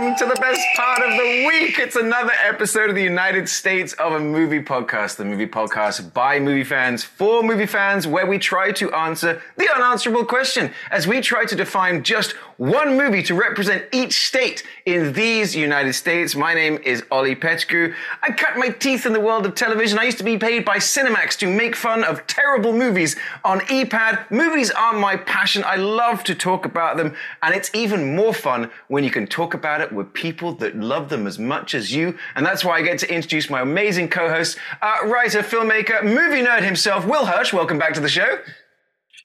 welcome to the best part of the week. It's another episode of the United States of a Movie Podcast, the movie podcast by movie fans for movie fans, where we try to answer the unanswerable question as we try to define just one movie to represent each state in these United States. My name is Ollie Petchku. I cut my teeth in the world of television. I used to be paid by Cinemax to make fun of terrible movies on EPAD. Movies are my passion. I love to talk about them, and it's even more fun when you can talk about it with people that love them as much as you. And that's why I get to introduce my amazing co-host, uh, writer, filmmaker, movie nerd himself, Will Hirsch. Welcome back to the show.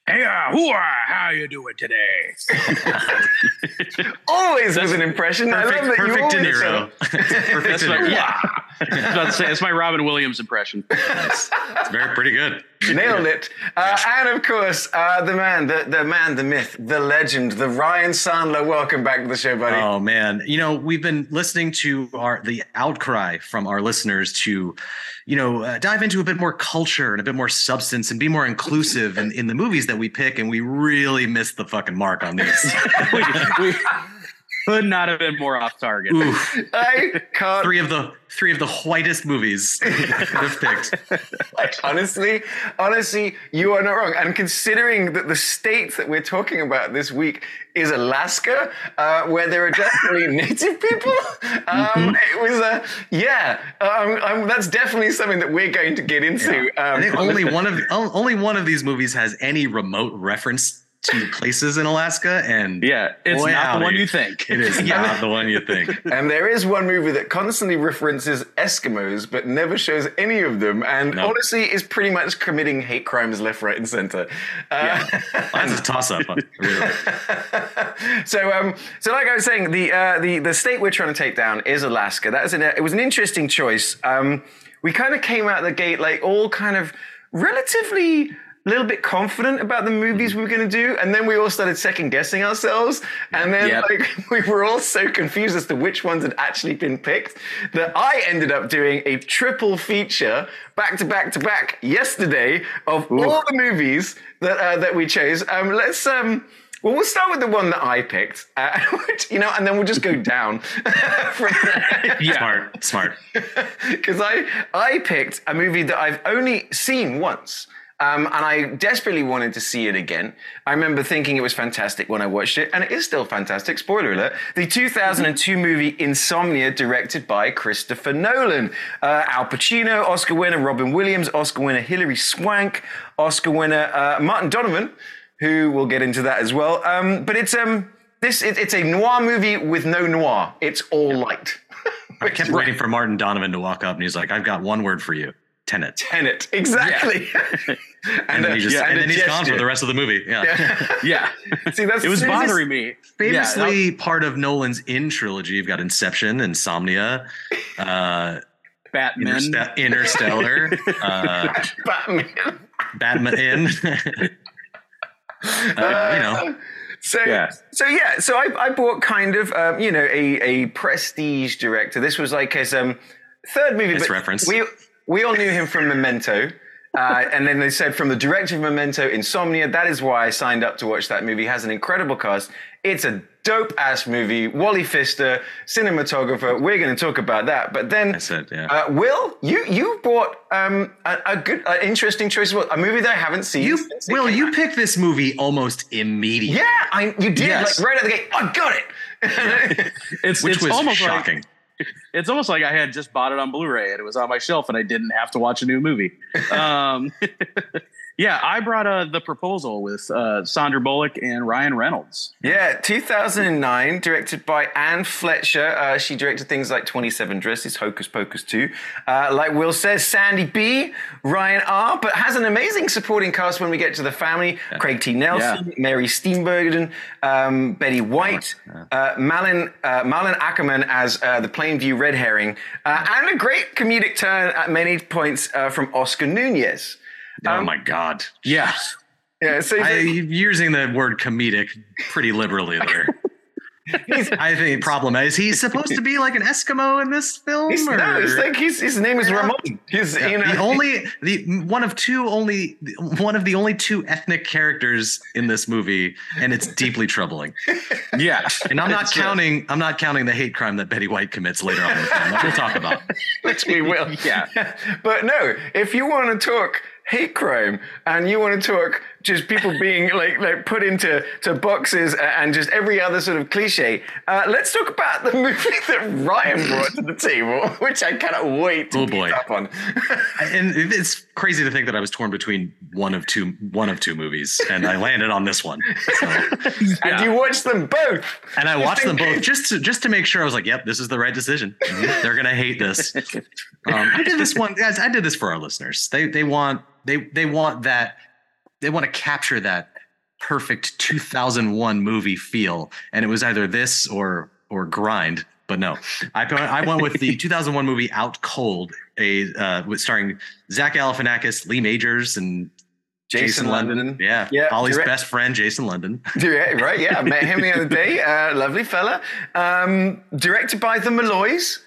Hey, uh, whoa, how you doing today? Always with an impression. I love Perfect, that you perfect De always Niro. perfect That's De my, Niro. yeah. I was about to say, it's my Robin Williams impression. It's very pretty good. Nailed it. Uh, and of course, uh, the man, the, the man, the myth, the legend, the Ryan Sandler. Welcome back to the show, buddy. Oh man, you know we've been listening to our the outcry from our listeners to, you know, uh, dive into a bit more culture and a bit more substance and be more inclusive in, in the movies that we pick, and we really missed the fucking mark on these. we, we could not have been more off target. Oof. I can't. Three of the three of the whitest movies we could have picked. Like, honestly, honestly, you are not wrong. And considering that the state that we're talking about this week is Alaska, uh, where there are definitely native people, um, it was a yeah. Um, um, that's definitely something that we're going to get into. Um, I think only one of only one of these movies has any remote reference to places in Alaska, and Yeah, it's boy, not the one you think. It is not the one you think. And there is one movie that constantly references Eskimos, but never shows any of them, and No. honestly is pretty much committing hate crimes left, right, and center. Uh, That's a toss up. Really. so, um, so like I was saying, the uh, the the state we're trying to take down is Alaska. That is an, it was an interesting choice. Um, we kind of came out the gate like all kind of relatively. A little bit confident about the movies we were going to do, and then we all started second guessing ourselves, and then Yep. like we were all so confused as to which ones had actually been picked that I ended up doing a triple feature back to back to back yesterday of all the movies that uh, that we chose. Um, let's um, well, we'll start with the one that I picked, uh, which, you know, and then we'll just go down from there. Smart, smart. Because I I picked a movie that I've only seen once. Um, and I desperately wanted to see it again. I remember thinking it was fantastic when I watched it, and it is still fantastic. Spoiler alert: the 2002 movie Insomnia, directed by Christopher Nolan. Uh, Al Pacino, Oscar winner; Robin Williams, Oscar winner; Hilary Swank, Oscar winner; uh, Martin Donovan, who we'll get into that as well. Um, but it's um this it, it's a noir movie with no noir. It's all light. I kept waiting for Martin Donovan to walk up, and he's like, "I've got one word for you: Tenet." Tenet, exactly. And then he just, yeah, and a then he's gone for the rest of the movie. Yeah. Yeah, See, that's it was as bothering me. Famously, part of Nolan's In trilogy, you've got Inception, Insomnia, uh, Batman. Interste- Interstellar, uh, Batman. Batman. uh, you know, So Yeah. so yeah, so I, I bought kind of um, you know a a prestige director. This was like his um third movie. Nice but reference. We we all knew him from Memento. Uh, and then they said from the director of Memento, Insomnia. That is why I signed up to watch that movie. It has an incredible cast. It's a dope ass movie. Wally Pfister, cinematographer. We're going to talk about that. But then, That's it, yeah. uh, Will, you you bought um, a, a good, uh, interesting choice. Well, a movie that I haven't seen. you since Will, you out. picked this movie almost immediately. Yeah, I, you did. Yes. Like right out the gate. I got it. It's which it's was almost shocking. Like, it's almost like I had just bought it on Blu-ray and it was on my shelf and I didn't have to watch a new movie. Um, Yeah, I brought uh, the proposal with uh, Sandra Bullock and Ryan Reynolds. Yeah, 2009, directed by Anne Fletcher. Uh, she directed things like 27 Dresses, Hocus Pocus 2. Uh, like Will says, Sandy B, Ryan R, but has an amazing supporting cast when we get to the family. Craig T. Nelson, Mary Steenburgen, um, Betty White, uh, Malin, uh, Malin Akerman as uh, the Plainview red herring, uh, and a great comedic turn at many points uh, from Oscar Nunez. Oh my god. Yeah. Yeah, so I, using the word comedic pretty liberally there. I think problem is he's supposed to be like an Eskimo in this film. he's, or- no, it's like he's, his name is Ramon. He's you know the only the one of two only one of the only two ethnic characters in this movie, and it's deeply troubling. Yeah. And I'm not counting I'm not counting the hate crime that Betty White commits later on in the film that we'll talk about. which we will. Yeah. but no, if you want to talk hate crime and you want to talk just people being like like put into to boxes and just every other sort of cliche, uh, let's talk about the movie that Ryan brought to the table, which I cannot wait to Oh, boy. up on. And it's crazy to think that I was torn between one of two one of two movies, and I landed on this one. So, And you watched them both. and I watched them both just to just to make sure I was like, "Yep, this is the right decision. They're gonna hate this." Um, I did this one, guys. I did this for our listeners. They they want they they want that they want to capture that perfect 2001 movie feel, and it was either this or or grind. But no, I I went with the 2001 movie Out Cold, a uh, with starring Zach Galifianakis, Lee Majors, and Jason London. Yeah, Yeah, Ollie's direct- best friend, Jason London. Yeah, right. Yeah, I met him the other day. Uh, lovely fella. Um, directed by the Malloys.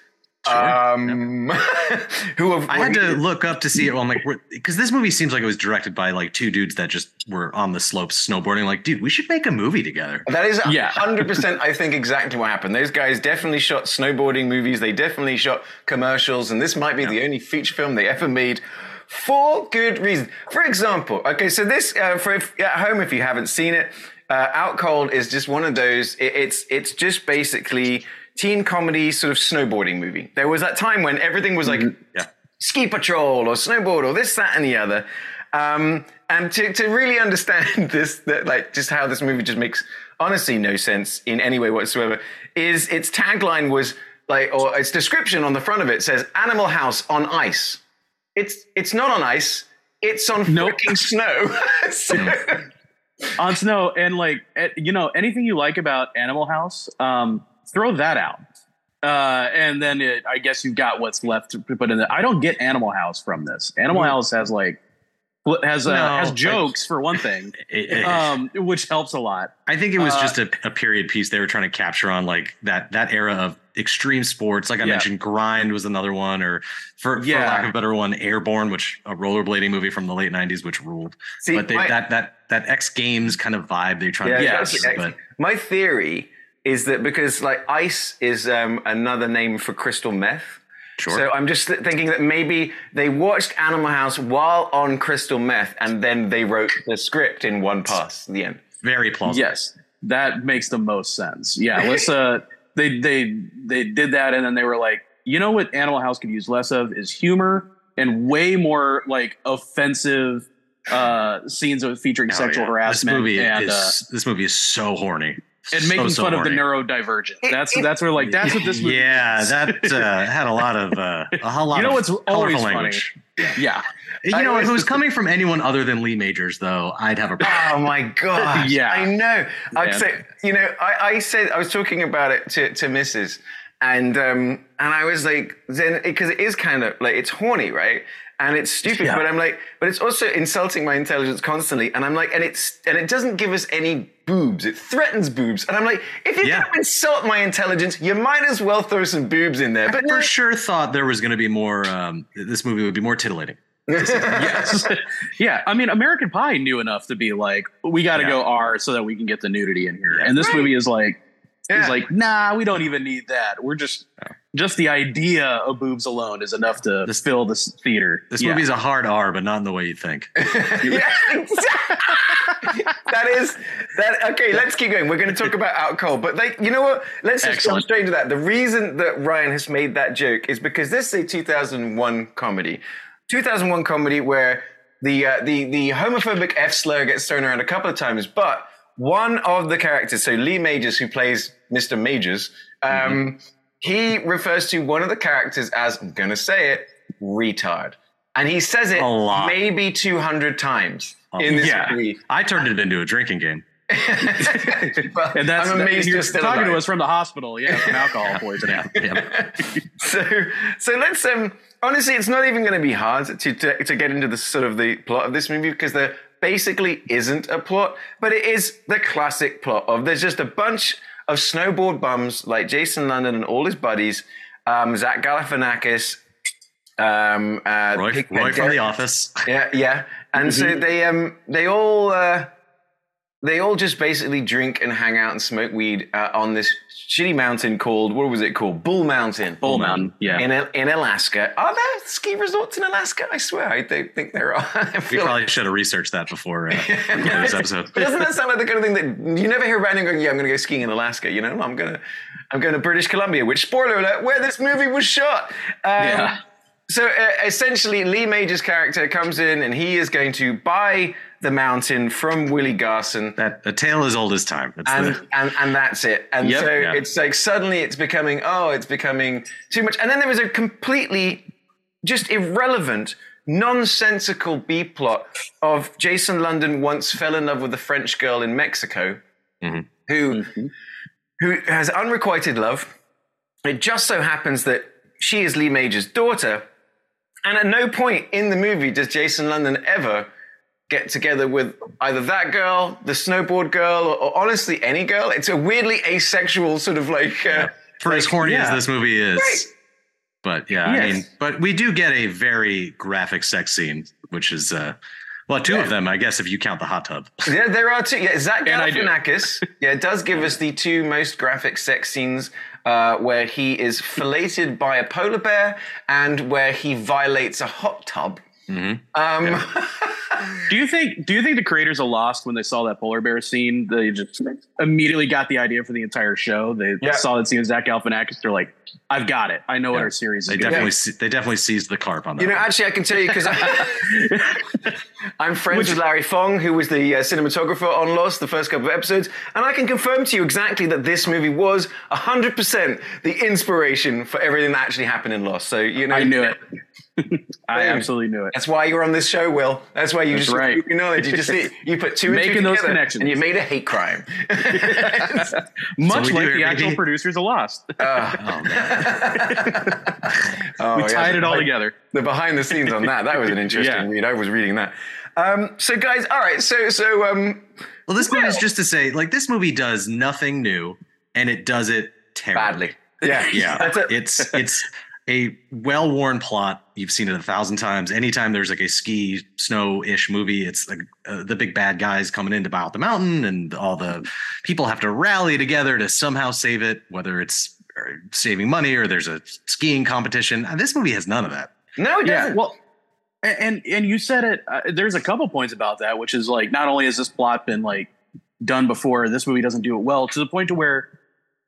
Um, who have I had to look up to see it. I'm like, because this movie seems like it was directed by like two dudes that just were on the slopes snowboarding. Like, dude, we should make a movie together. That is Yeah. hundred percent. I think exactly what happened. Those guys definitely shot snowboarding movies. They definitely shot commercials, and this might be the only feature film they ever made. For good reason. For example, okay, so this uh, for if, at home, if you haven't seen it, uh, Out Cold is just one of those. It, it's it's just basically teen comedy sort of snowboarding movie. There was that time when everything was like Yeah. ski patrol or snowboard or this, that, and the other. Um, and to, to really understand this, that like just how this movie just makes honestly no sense in any way whatsoever, is its tagline was like, or its description on the front of it says "Animal House on ice." It's it's not on ice. It's on Nope. freaking snow. So- on snow and like you know anything you like about Animal House, um, throw that out. Uh, and then it, I guess you've got what's left to put in there. I don't get Animal House from this. Animal House has like fl- has uh, No, has I- jokes for one thing, It- it- um, which helps a lot. I think it was uh, just a, a period piece they were trying to capture on like that that era of extreme sports. Like I Yeah. mentioned, Grind was another one, or for, for Yeah. lack of a better one, Airborne, which a rollerblading movie from the late '90s, which ruled. See, but they, my- that that that X Games kind of vibe they're trying to Yeah, that's capture. excellent. But My theory is that because like ice is um, another name for crystal meth. Sure. So I'm just th- thinking that maybe they watched Animal House while on crystal meth, and then they wrote the script in one pass. at The end. very plausible. Yes, that makes the most sense. Yeah, let's. Uh, they they they did that, and then they were like, you know what, Animal House could use less of is humor and way more like offensive uh scenes of featuring Oh, sexual yeah. harassment This movie and is uh, this movie is so horny. And making so fun horny. of the neurodivergent. That's that's where like that's what this movie. Yeah, is. that uh, had a lot of uh, a whole lot. You know of what's always colorful funny? language. yeah. yeah. You I know, if it was coming from anyone other than Lee Majors, though, I'd have a problem. Oh my god! Yeah. I know. I'd Man. say, you know, I, I said I was talking about it to to Mrs. and um and I was like, then because it is kind of like it's horny, right? And it's stupid, Yeah. but I'm like, but it's also insulting my intelligence constantly. And I'm like, and it's and it doesn't give us any boobs. It threatens boobs. And I'm like, if you're Yeah. gonna insult my intelligence, you might as well throw some boobs in there. But no, for sure thought there was going to be more. Um, this movie would be more titillating. Yes. yeah. I mean, American Pie knew enough to be like, we got to Yeah. go R so that we can get the nudity in here. Yeah. and this Right. movie is like, Yeah. is like, nah, we don't even need that. We're just, just the idea of boobs alone is enough to This- fill this theater. This Yeah. movie's a hard R, but not in the way you think. yeah, that is that. Okay, let's keep going. We're going to talk about out cold, but like, you know what? Let's just jump straight into that. The reason that Ryan has made that joke is because this is a 2001 comedy, 2001 comedy where the uh, the the homophobic F slur gets thrown around a couple of times, but one of the characters, so Lee Majors, who plays Mr. Majors, um, Mm-hmm. he refers to one of the characters as I'm gonna say it, retard, and he says it maybe 200 times in this yeah. movie. I turned it into a drinking game. But And that's I'm amazed you're you're still talking alive. to us from the hospital, yeah, from alcohol poisoning. Yeah. so so let's um honestly it's not even going to be hard to, to to get into the sort of the plot of this movie because there basically isn't a plot but it is the classic plot of there's just a bunch of snowboard bums like Jason London and all his buddies um Zach Galifianakis um uh Roy from The Office. yeah, yeah. And so they um they all uh they all just basically drink and hang out and smoke weed uh, on this shitty mountain called what was it called? Bull Mountain. Bull Mountain, yeah. In in Alaska. Are there ski resorts in Alaska? I swear I don't think there are. We probably should have researched that before uh, this episode. but doesn't that sound like the kind of thing that you never hear about anyone going, yeah, I'm going to go skiing in Alaska, you know? I'm going to I'm going to British Columbia, which spoiler alert, where this movie was shot. Um, Yeah. So uh, essentially, Lee Major's character comes in and he is going to buy the mountain from Willie Garson. That a tale as old as time. It's And, the, and and that's it. And Yep. so Yeah. it's like suddenly it's becoming oh it's becoming too much. And then there was a completely just irrelevant, nonsensical B plot of Jason London once fell in love with a French girl in Mexico Mhm. who who has unrequited love. It just so happens that she is Lee Major's daughter, and at no point in the movie does Jason London ever get together with either that girl, the snowboard girl, or, or honestly any girl. It's a weirdly asexual sort of like. Uh, for as like, horny as this movie is. Right. But yeah, I mean, but we do get a very graphic sex scene, which is uh well, two of them, I guess, if you count the hot tub. Yeah, there are two. Yeah, Zach And I do. Galifianakis. yeah, it does give us the two most graphic sex scenes uh, where he is filleted by a polar bear and where he violates a hot tub. Mhm. Um, Do you think? Do you think the creators of Lost, when they saw that polar bear scene, they just immediately got the idea for the entire show? They Yeah. saw that scene with Zach Galifianakis. They're like, "I've got it. I know what our series is." They definitely be." se- they definitely seized the carp on that. You know, one. actually, I can tell you because I'm friends with Larry Fong, who was the uh, cinematographer on Lost, the first couple of episodes, and I can confirm to you exactly that this movie was 100% the inspiration for everything that actually happened in Lost. So, you know, I knew it. I absolutely knew it. That's why you're on this show, Will. That's why you That's just right. you knowledge. You just you put two and Making two those connections. and you made a hate crime. Much we like do it, the actual producers of Lost. Uh, oh, man. oh, we yeah, tied the it all behind- together. The behind the scenes on that that was an interesting Yeah. read. I was reading that. Um, so, guys, all right. So, so um, Well, this movie is just to say, like, this movie does nothing new, and it does it terribly. badly. Yeah, Yeah, That's it. it's it's a well-worn plot. You've seen it a thousand times. Anytime there's like a ski snow-ish movie, it's like uh, the big bad guys coming in to buy out the mountain, and all the people have to rally together to somehow save it. Whether it's uh, saving money or there's a skiing competition, and this movie has none of that. no, it Yeah. doesn't. Well, and and you said it. Uh, there's a couple points about that, which is like not only has this plot been like done before, this movie doesn't do it well to the point to where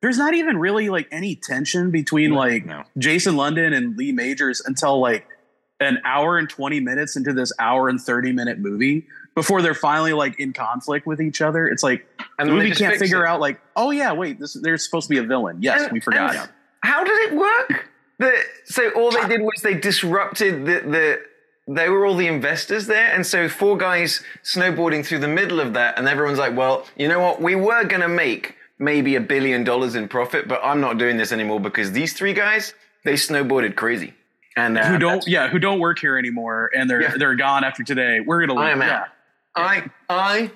there's not even really like any tension between like No. Jason London and Lee Majors until like an hour and 20 minutes into this hour and 30 minute movie before they're finally like in conflict with each other. It's like and the movie can't figure it. out like, oh yeah, wait, this there's supposed to be a villain. Yes, And- we forgot. How did it work? The, so all they did was they disrupted the, the they were all the investors there, and so four guys snowboarding through the middle of that, and everyone's like, "Well, you know what? We were gonna make maybe a billion dollars in profit, but I'm not doing this anymore because these three guys they snowboarded crazy." And uh, who don't yeah, who don't work here anymore and they're Yeah. they're gone after today. We're gonna leave. I am yeah. out. I I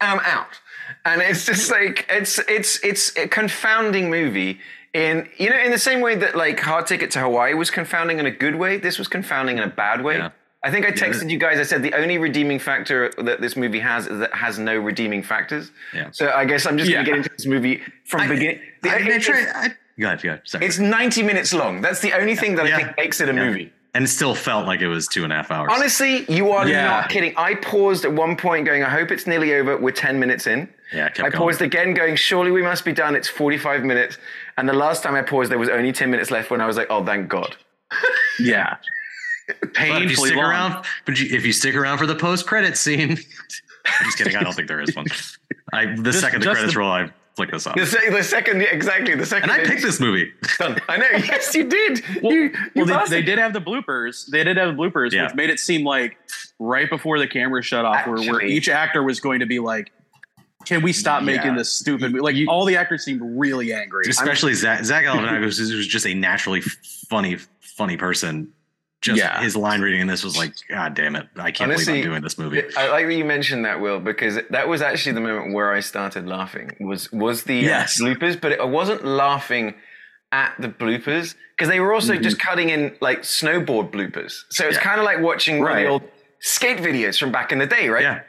am out. And it's just like it's it's it's a confounding movie. In you know, in the same way that like Hard Ticket to Hawaii was confounding in a good way, this was confounding in a bad way. Yeah. I think I texted you guys. I said the only redeeming factor that this movie has is that it has no redeeming factors. Yeah. So I guess I'm just Yeah. going to get into this movie from I- beginning. The- I, I try, I, go ahead, go ahead. Sorry. it's 90 minutes long. That's the only thing that I think makes it a Yeah. movie. and it still felt like it was two and a half hours. Honestly, you are Yeah. not kidding. I paused at one point going, I hope it's nearly over. We're 10 minutes in. Yeah, I going. paused again going, surely we must be done. It's 45 minutes. And the last time I paused, there was only 10 minutes left when I was like, oh, thank God. Yeah. But if you stick long. around, but you, if you stick around for the post credit scene, I'm just kidding. I don't think there is one. I the Just- second the credits the- roll, I flick this off. The, se- the second, yeah, exactly. The second. And I it- picked this movie. done. I know. Yes, you did. Well, you, you well they, they did have the bloopers. They did have the bloopers, Yeah. which made it seem like right before the camera shut off, where, where each actor was going to be like, "Can we stop Yeah. making this stupid?" Like You- all the actors seemed really angry. Especially Zach, Zach Galifianakis was, was just a naturally funny, funny person. Just Yeah. his line reading in this was like, God damn it! I can't Honestly, believe I'm doing this movie. I like that you mentioned that, Will, because that was actually the moment where I started laughing. Was was the uh, Yes. bloopers, but I wasn't laughing at the bloopers because they were also Mm-hmm. just cutting in like snowboard bloopers. So it's Yeah. kind of like watching Right. the old skate videos from back in the day, right? Yeah.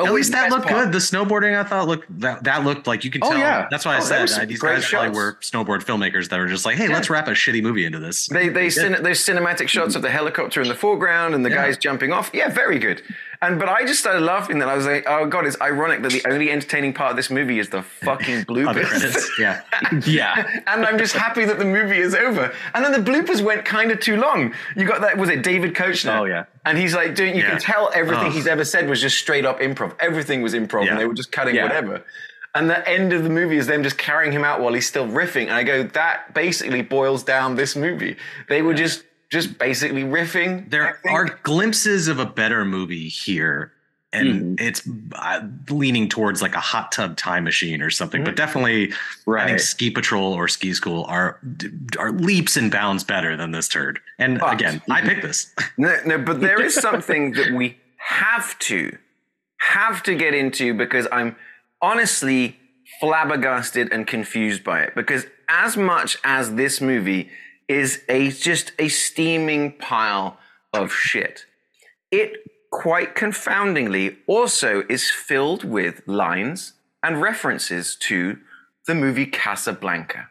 Always At least that looked part. good. The snowboarding, I thought looked that that looked like you could Oh, tell. yeah. That's why I Oh, said uh, these guys probably were snowboard filmmakers that were just like, hey, let's wrap a shitty movie into this. They they cin- those cinematic shots of the helicopter in the foreground and the Yeah. guys jumping off. Yeah, very good. And but I just started laughing. Then I was like, oh god, it's ironic that the only entertaining part of this movie is the fucking bloopers. yeah. yeah, and I'm just happy that the movie is over. And then the bloopers went kind of too long. You got that? Was it David Koechner? Oh, yeah. And he's like doing. You Yeah. can tell everything Oh. he's ever said was just straight up improv. Everything was improv, Yeah. and they were just cutting Yeah. whatever. And the end of the movie is them just carrying him out while he's still riffing. And I go, that basically boils down this movie. They were just just basically riffing. There are glimpses of a better movie here, and Mm-hmm. it's uh, leaning towards like a hot tub time machine or something. But definitely, I think Mm-hmm. Ski Patrol or Ski School are are leaps and bounds better than this turd. And But- again, I picked this. No, no, but there is something that we have to have to get into because I'm honestly flabbergasted and confused by it. Because as much as this movie is a just a steaming pile of shit, it quite confoundingly also is filled with lines and references to the movie Casablanca.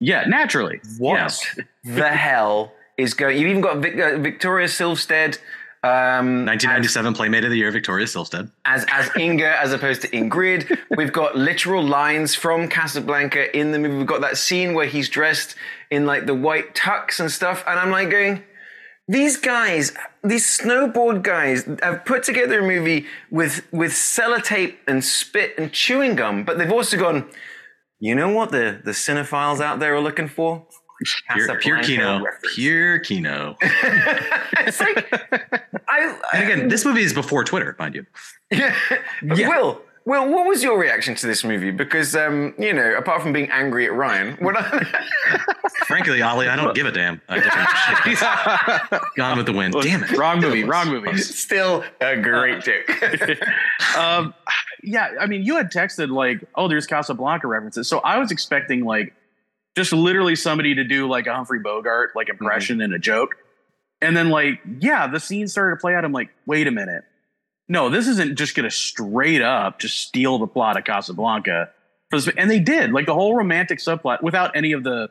yeah, naturally. What Yes. the hell is going? You've even got Vic, uh, Victoria Silvstedt. Um, 1997 Playmate of the Year, Victoria Silvstedt. as as Inga as opposed to Ingrid. We've got literal lines from Casablanca in the movie. We've got that scene where he's dressed in like the white tux and stuff, and I'm like going, these guys, these snowboard guys, have put together a movie with with sellotape and spit and chewing gum, but they've also gone. You know what the the cinephiles out there are looking for? Pure, pure Kino. reference. Pure Kino. it's like I, And again, this movie is before Twitter, mind you. Yeah. Will, Will, what was your reaction to this movie? Because, um, you know, apart from being angry at Ryan, what I, Frankly, Ollie, I don't give a damn. A different. Gone with the wind. Damn it. Wrong movie. Wrong movie. still a great joke. um, yeah, I mean, you had texted like, "Oh, there's Casablanca references," so I was expecting like just literally somebody to do like a Humphrey Bogart like impression and a joke, and then like, yeah, the scene started to play out. I'm like, wait a minute, no, this isn't just gonna straight up just steal the plot of Casablanca, For this- and they did like the whole romantic subplot without any of the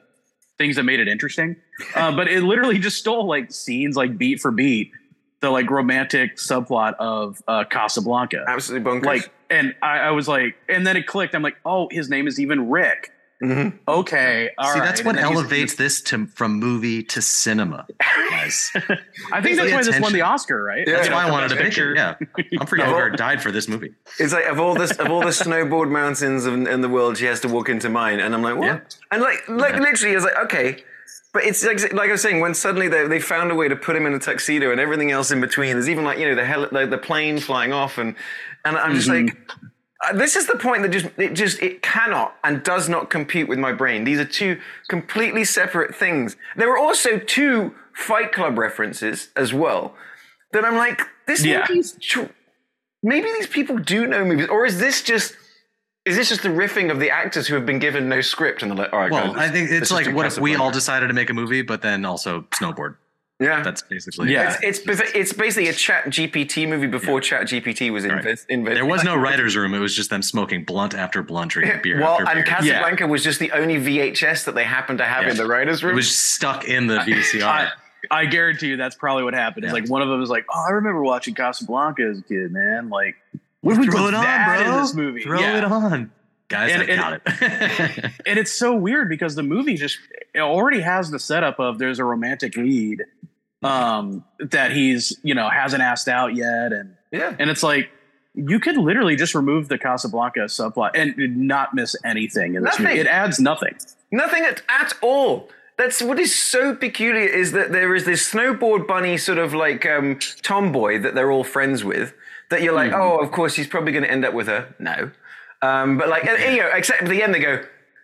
things that made it interesting, uh, but it literally just stole like scenes like beat for beat. The like romantic subplot of uh, Casablanca. Absolutely bonkers. like and I, I was like and then it clicked. I'm like oh his name is even rick Mhm. okay all See, right. that's what elevates this to from movie to cinema, guys. i think that's Pay why this won the oscar right Yeah. That's You know, why I wanted to picture. pick it. Yeah, Humphrey No. Bogart died for this movie. It's like of all this of all the snowboard mountains in, in the world, she has to walk into mine, and I'm like, what? Yeah. And like, like Yeah. literally, I was like, okay, but it's like, like I was saying, when suddenly they, they found a way to put him in a tuxedo and everything else in between. There's even like you know the hell, the, the plane flying off, and and I'm just like. Uh, This is the point that just it just it cannot and does not compute with my brain. These are two completely separate things. There were also two Fight Club references as well. That I'm like, this Yeah. movie's tr- maybe these people do know movies, or is this just is this just the riffing of the actors who have been given no script and they're like, all right, Well, guys, I think it's like what if we all decided to make a movie, but then also snowboard. Yeah. That's basically Yeah. it's, it's it's basically a Chat GPT movie before Chat GPT was Right. invented. invented. There was no writer's room. It was just them smoking blunt after blunt, drinking beer well, after beer. and Casablanca was just the only VHS that they happened to have Yeah. in the writers' room. it was stuck in the VCR. I, I guarantee you that's probably what happened. It's Yeah. like one of them was like, "Oh, I remember watching Casablanca as a kid, man. Like, what if we Throw it on, bro. in this movie? Throw Yeah. it on, guys. And- I got it. and it's so weird because the movie just it already has the setup of there's a romantic lead um, that he's you know hasn't asked out yet, and Yeah. and it's like you could literally just remove the Casablanca subplot and not miss anything in this Nothing. movie. It adds nothing. Nothing at, at all. That's what is so peculiar is that there is this snowboard bunny sort of like um, tomboy that they're all friends with. That you're like, oh, of course he's probably going to end up with her. No, um, but like, you know, except at the end they go,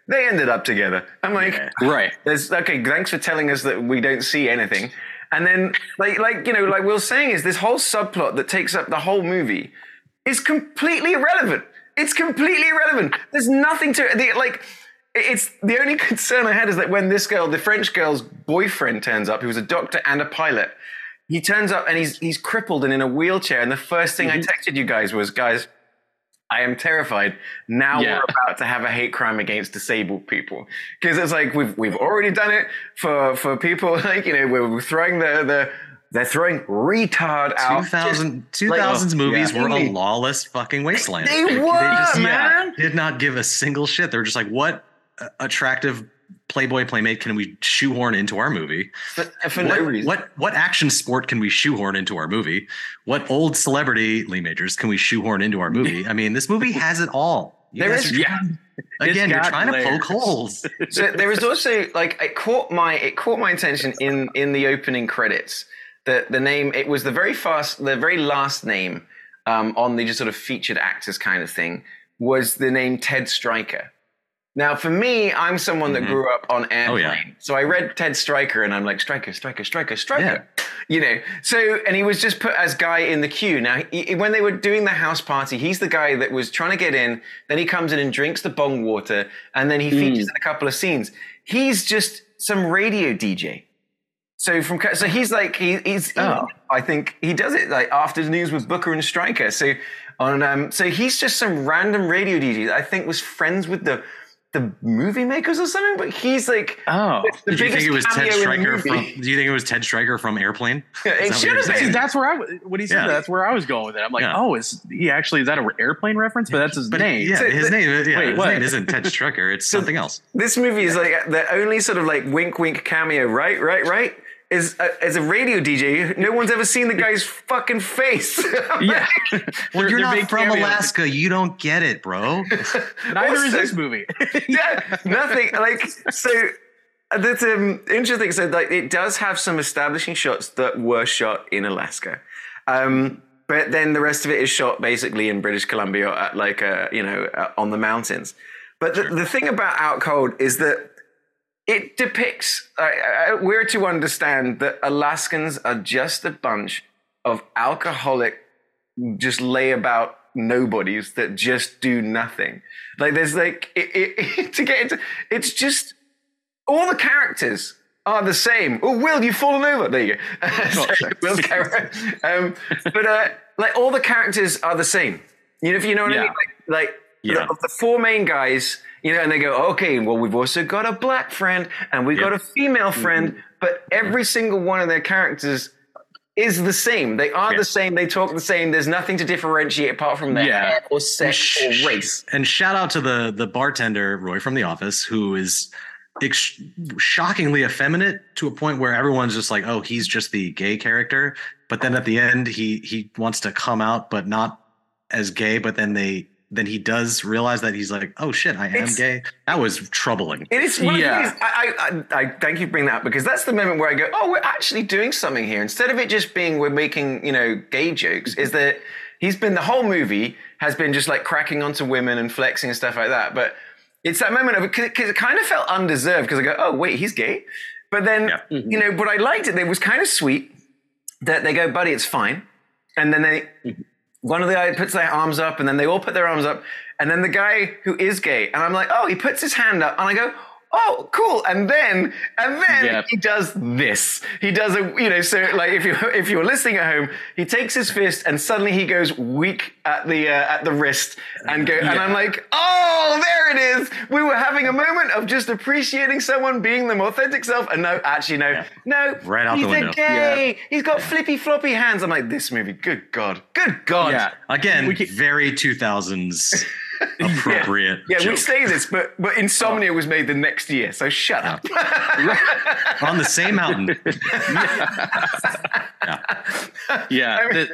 they ended up together. I'm like, Right. there's okay. Thanks for telling us that we don't see anything. And then, like, like you know, like we Will's saying, is this whole subplot that takes up the whole movie is completely irrelevant. It's completely irrelevant. There's nothing to the like. It's the only concern I had is that when this girl, the French girl's boyfriend, turns up, who was a doctor and a pilot, he turns up and he's he's crippled and in a wheelchair. And the first thing I mm-hmm. texted you guys was, guys, I am terrified. Now Yeah. we're about to have a hate crime against disabled people because it's like we've we've already done it for for people like you know we're, throwing the the they're throwing retard out. 2000, Just like- 2000s movies yeah. were a lawless fucking wasteland. They Like, were, just man. did not give a single shit. They were just like, what attractive Playboy Playmate can we shoehorn into our movie? for, for no What, reason. what what action sport can we shoehorn into our movie? What old celebrity Lee Majors can we shoehorn into our movie? I mean, this movie has it all. You There guys is- are Yeah. again, you're got trying to layers. poke holes. so there was also like it caught my it caught my attention in in the opening credits that the name it was the very fast the very last name um, on the just sort of featured actors kind of thing was the name Ted Stryker. Now, for me, I'm someone that Mhm. grew up on airplane, Oh, yeah. so I read Ted Stryker, and I'm like Stryker, Stryker, Stryker, Stryker. You know, so and he was just put as guy in the queue. Now, he, when they were doing the house party, he's the guy that was trying to get in. Then he comes in and drinks the bong water, and then he features in a couple of scenes. He's just some radio DJ. So from so he's like he, he's he- Oh. I think he does it like after the news with Booker and Stryker. So on um so he's just some random radio DJ that I think was friends with the the movie makers or something. But he's like Oh. the Did you think it was Ted cameo Stryker from? Do you think it was Ted Stryker from Airplane? Yeah, it Is that what should have been. That's where I w- when he said Yeah. that, that's where I was going with it. I'm like, Yeah. oh, is he actually is that an airplane reference? But that's his But name. yeah, So his the- name. Yeah, Wait, his what? name isn't Ted Stryker. It's something else. This movie is like the only sort of like wink wink cameo, right? Right? Right? Is a, as a radio DJ, no one's ever seen the guy's fucking face. Yeah. Well, you're they're not from cameos. Alaska. You don't get it, bro. Neither is this movie. yeah, nothing. Like so, that's um, interesting. So, like, it does have some establishing shots that were shot in Alaska, um, but then the rest of it is shot basically in British Columbia, at like uh, you know, uh, on the mountains. But the, the thing about Out Cold is that it depicts. Uh, uh, we're to understand that Alaskans are just a bunch of alcoholic just lay about nobodies that just do nothing. Like there's like it, it, to get into it's just all the characters are the same. Oh, Will, you've fallen over. There you go. Sorry, Will's. Um, but uh, like all the characters are the same. You know, if you know what I mean. Like, like Yeah. the, the four main guys. You know, and they go, okay, well, we've also got a black friend and we've got a female mm-hmm. friend, but mm-hmm. every single one of their characters is the same. They are Yeah. the same. They talk the same. There's nothing to differentiate apart from their Yeah. hair or sex or race. And shout out to the the bartender Roy from The Office, who is ex- shockingly effeminate to a point where everyone's just like, "Oh, he's just the gay character." But then at the end, he he wants to come out, but not as gay. But then they then he does realize that he's like, "Oh shit, I am It's- gay." That was troubling. It is one Yeah. of the things, I, I, I, I thank you for bringing that up because that's the moment where I go, oh, we're actually doing something here. Instead of it just being we're making, you know, gay jokes, is that he's been the whole movie has been just like cracking onto women and flexing and stuff like that. But it's that moment of because it kind of felt undeserved because I go, oh, wait, he's gay. But then, Yeah. Mm-hmm. you know, but I liked it. It was kind of sweet that they go, buddy, it's fine. And then they, mm-hmm. One of the guys puts their arms up and then they all put their arms up. And then the guy who is gay, and I'm like, oh, he puts his hand up, and I go, oh, cool. And then, and then Yep. he does this. He does a, you know, so like if you if you're listening at home, he takes his fist and suddenly he goes weak at the uh, at the wrist and go, and I'm like, oh, there it is. We were having a moment of just appreciating someone being them authentic self, and no, actually, no, no, Right out he's the a window. gay. He's got flippy floppy hands. I'm like, this movie, good god, good god. Yeah. Again, We can- very 2000s appropriate. Yeah, we joke. say this, but but Insomnia was made the next year, so shut up. On the same mountain. Yeah, I mean- th-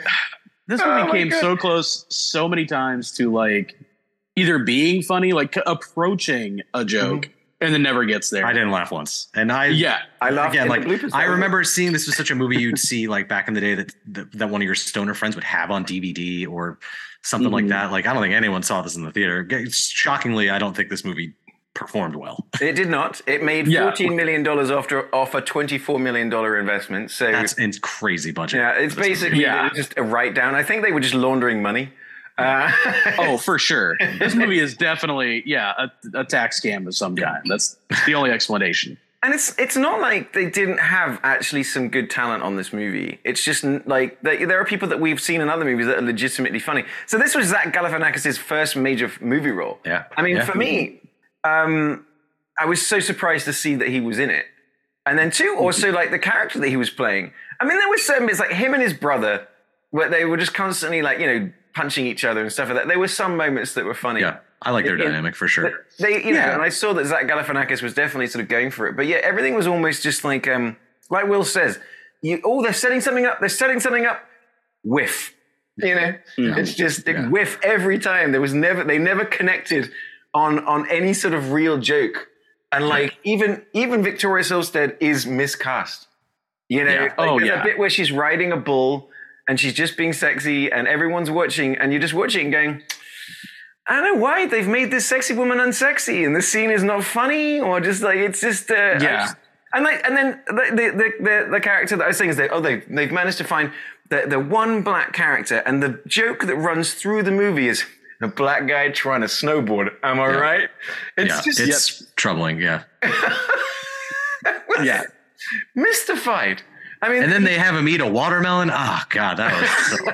this Oh movie my came so close so many times to like either being funny, like approaching a joke, mm-hmm. and then never gets there. I didn't laugh once, and I Yeah, I laughed again like. I remember seeing this was such a movie you'd see like back in the day that that, that one of your stoner friends would have on DVD or something like Mhm. that. Like I don't think anyone saw this in the theater. Shockingly, I don't think this movie performed well. It did not. It made Yeah. fourteen million dollars after off a twenty-four million dollar investment. So That's a crazy budget. yeah, it's for this movie. basically Yeah. it just a write down. I think they were just laundering money. Uh, Oh, for sure. This movie is definitely, yeah, a, a tax scam of some kind. That's the only explanation. And it's it's not like they didn't have actually some good talent on this movie. It's just like they, there are people that we've seen in other movies that are legitimately funny. So this was Zach Galifianakis' first major movie role. Yeah. I mean, Yeah. for me, um, I was so surprised to see that he was in it. And then two, also like the character that he was playing. I mean, there were certain bits like him and his brother, where they were just constantly like you know punching each other and stuff like that. There were some moments that were funny. Yeah, I like their It- it- dynamic for sure. They, you know, and I saw that Zach Galifianakis was definitely sort of going for it. But yeah, everything was almost just like, um, like Will says, you, oh, they're setting something up. They're setting something up. Whiff. You know, it's just a Yeah. whiff every time. There was never, they never connected on on any sort of real joke. And like even even Victoria Silvstedt is miscast. You know, Yeah. like, Oh, there's yeah. a bit where she's riding a bull and she's just being sexy and everyone's watching and you're just watching going, I don't know why they've made this sexy woman unsexy and the scene is not funny or just like it's just uh, Yeah. just- and like and then the the, the the the character that I was saying is that oh they they've managed to find the the one black character and the joke that runs through the movie is a black guy trying to snowboard. Am I Yeah. right? It's yeah, just it's troubling. Yeah, Yeah. mystified. I mean, and then they have him eat a watermelon. Oh god, that was so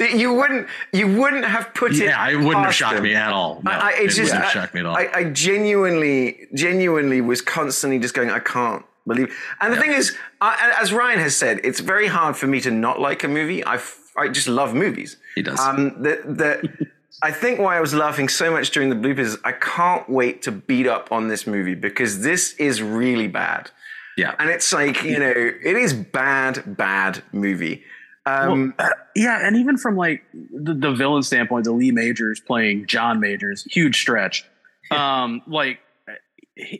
bad. you wouldn't you wouldn't have put it. Yeah, it wouldn't have shocked them. me at all. No, I, I, it just wouldn't have shocked me at all. I, I genuinely, genuinely was constantly just going, I can't believe. And the thing is, I, as Ryan has said, it's very hard for me to not like a movie. I, I just love movies. He does. Um, the, the, I think why I was laughing so much during the bloopers, is I can't wait to beat up on this movie because this is really bad. Yeah, And it's like, you know, it is bad, bad movie. Um, Yeah, and even from like the, the villain standpoint, the Lee Majors playing John Majors, huge stretch. Um, like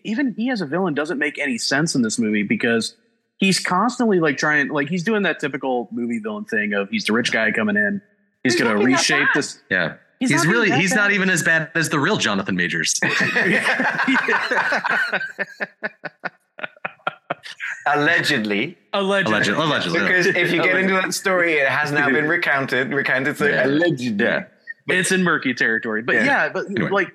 even he as a villain doesn't make any sense in this movie because he's constantly like trying, like he's doing that typical movie villain thing of he's the rich guy coming in, he's, He's gonna not being that reshape this. yeah. He's He's, really he's bad. not even as bad as the real Jonathan Majors. allegedly. Allegedly, Allegedly, allegedly. Because if you get into that story, it has now been recounted. Recounted, so Yeah. allegedly. Yeah. it's in murky territory. But Yeah. yeah, but Anyway. like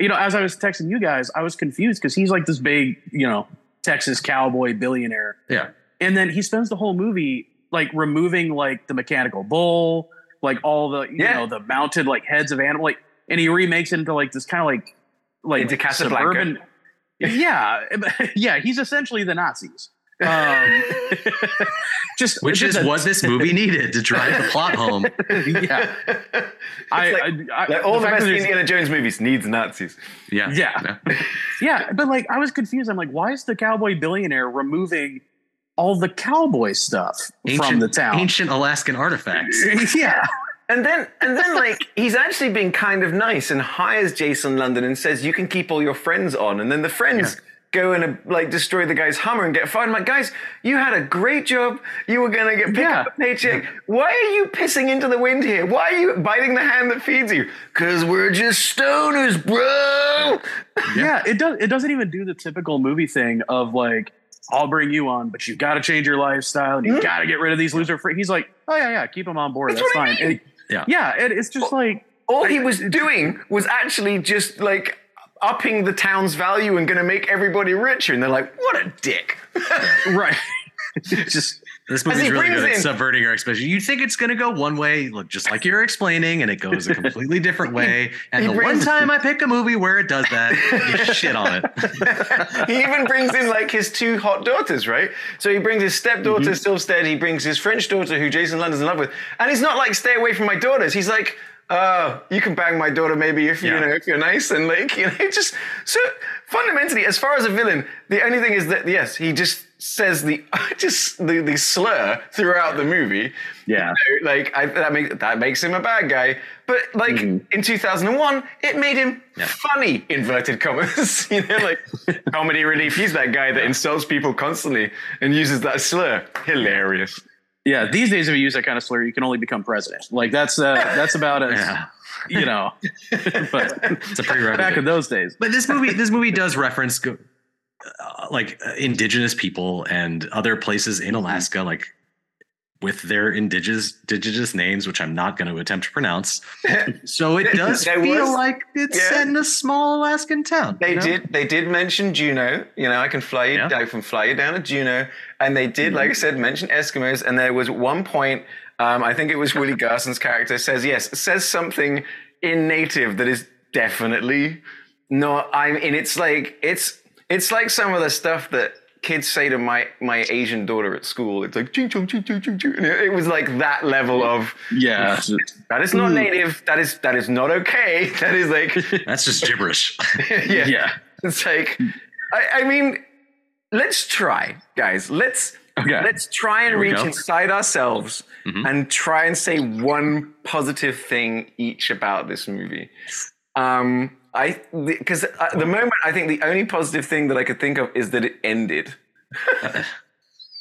you know, as I was texting you guys, I was confused because he's like this big, you know, Texas cowboy billionaire. Yeah. and then he spends the whole movie like removing like the mechanical bull like all the you Yeah. know the mounted like heads of animal like and he remakes it into like this kind of like like Into Casablanca. suburban yeah yeah he's essentially the nazis um just Which is just a- what this movie needed to drive the plot home. yeah I, like- I, I Like all the, fact best that there's- Indiana Jones movies needs Nazis. Yeah. Yeah. yeah but like i was confused i'm like why is the cowboy billionaire removing all the cowboy stuff Ancient, from the town ancient Alaskan artifacts. yeah And then, and then, like he's actually being kind of nice and hires Jason London and says, "You can keep all your friends on." And then the friends go and like destroy the guy's Hummer and get fired. I'm like, guys, you had a great job. You were gonna get pick Yeah. up a paycheck. Why are you pissing into the wind here? Why are you biting the hand that feeds you? Cause we're just stoners, bro. yeah it does it doesn't even do the typical movie thing of like i'll bring you on but you got to change your lifestyle and you hmm? got to get rid of these loser free he's like oh yeah yeah keep them on board That's that's, fine Yeah. yeah it, it's just like All he was doing was actually just like upping the town's value and gonna make everybody richer. And they're like, what a dick. right just This movie's really good at subverting your expectations. You think it's going to go one way, look, just like you're explaining, and it goes a completely different way. And he the one time I pick a movie where it does that, you shit on it. he even brings in like his two hot daughters, right? So he brings his stepdaughter Mm-hmm. Silvstedt, he brings his French daughter who Jason London's in love with, and he's not like stay away from my daughters. He's like, oh, you can bang my daughter maybe if you Yeah. know if you're nice and like you know just so fundamentally as far as a villain, the only thing is that yes, he just says the just the, the slur throughout the movie. Yeah. You know, like I, that makes that makes him a bad guy. But like Mm-hmm. in 2001, it made him funny inverted commas. you know, like comedy relief. He's that guy that insults people constantly and uses that slur. Hilarious. Yeah, these days if you use that kind of slur, you can only become president. Like that's uh, that's about as Yeah. you know. but It's a prerequisite. back in those days, But this movie, this movie does reference go- uh, like uh, indigenous people and other places Mm-hmm. in Alaska, like with their indigenous indigenous names, which I'm not going to attempt to pronounce. So it does feel was- like it's yeah. set in a small Alaskan town. They you know? did. They did mention Juneau. You know, I can fly you. Yeah. I can fly you down to Juneau, and they did, like I said, mention Eskimos. And there was one point. Um, I think it was Willie Garson's character says yes, says something in native that is definitely not. I'm. And it's like it's it's like some of the stuff that kids say to my my Asian daughter at school. It's like ching chong ching ching ching ching. It was like that level of yeah, that is not native. That is that is not okay. That is like That's just gibberish. yeah. yeah. It's like, I, I mean, let's try, guys. Let's Okay. let's try and reach go. inside ourselves Mm-hmm. and try and say one positive thing each about this movie. Um, I because at the moment, I think the only positive thing that I could think of is that it ended.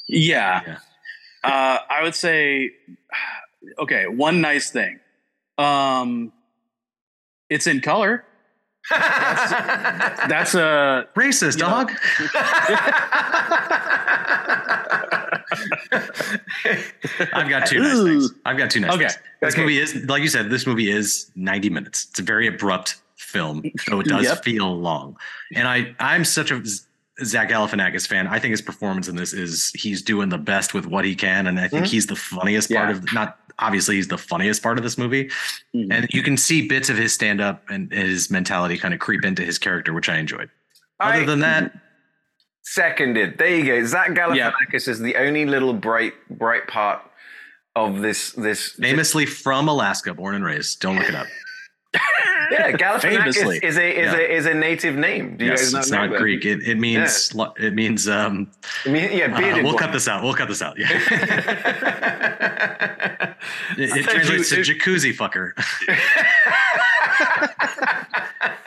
Yeah. Yeah. Uh, I would say, okay, one nice thing. Um, it's in color. That's a Racist dog. I've got two nice things. I've got two nice Okay. things. This Okay. movie is, like you said, this movie is 90 minutes. It's a very abrupt film, so it does Yep. feel long. And I, I'm such a Zach Galifianakis fan. I think his performance in this is he's doing the best with what he can, and I think he's the funniest part Yeah. of not. Obviously, he's the funniest part of this movie, Mhm. and you can see bits of his stand up and his mentality kind of creep into his character, which I enjoyed. Other I- than that, Seconded. There you go. Zach Galifianakis is the only little bright bright part of this this famously from Alaska, born and raised. Don't look it up. Yeah, Galifianakis is a is Yeah. a is a native name. Do you yes, guys not it's not that? Greek. It, it means lo- it means um. I mean, yeah, uh, we'll one. cut this out. We'll cut this out. Yeah, it, it translates you- to jacuzzi fucker.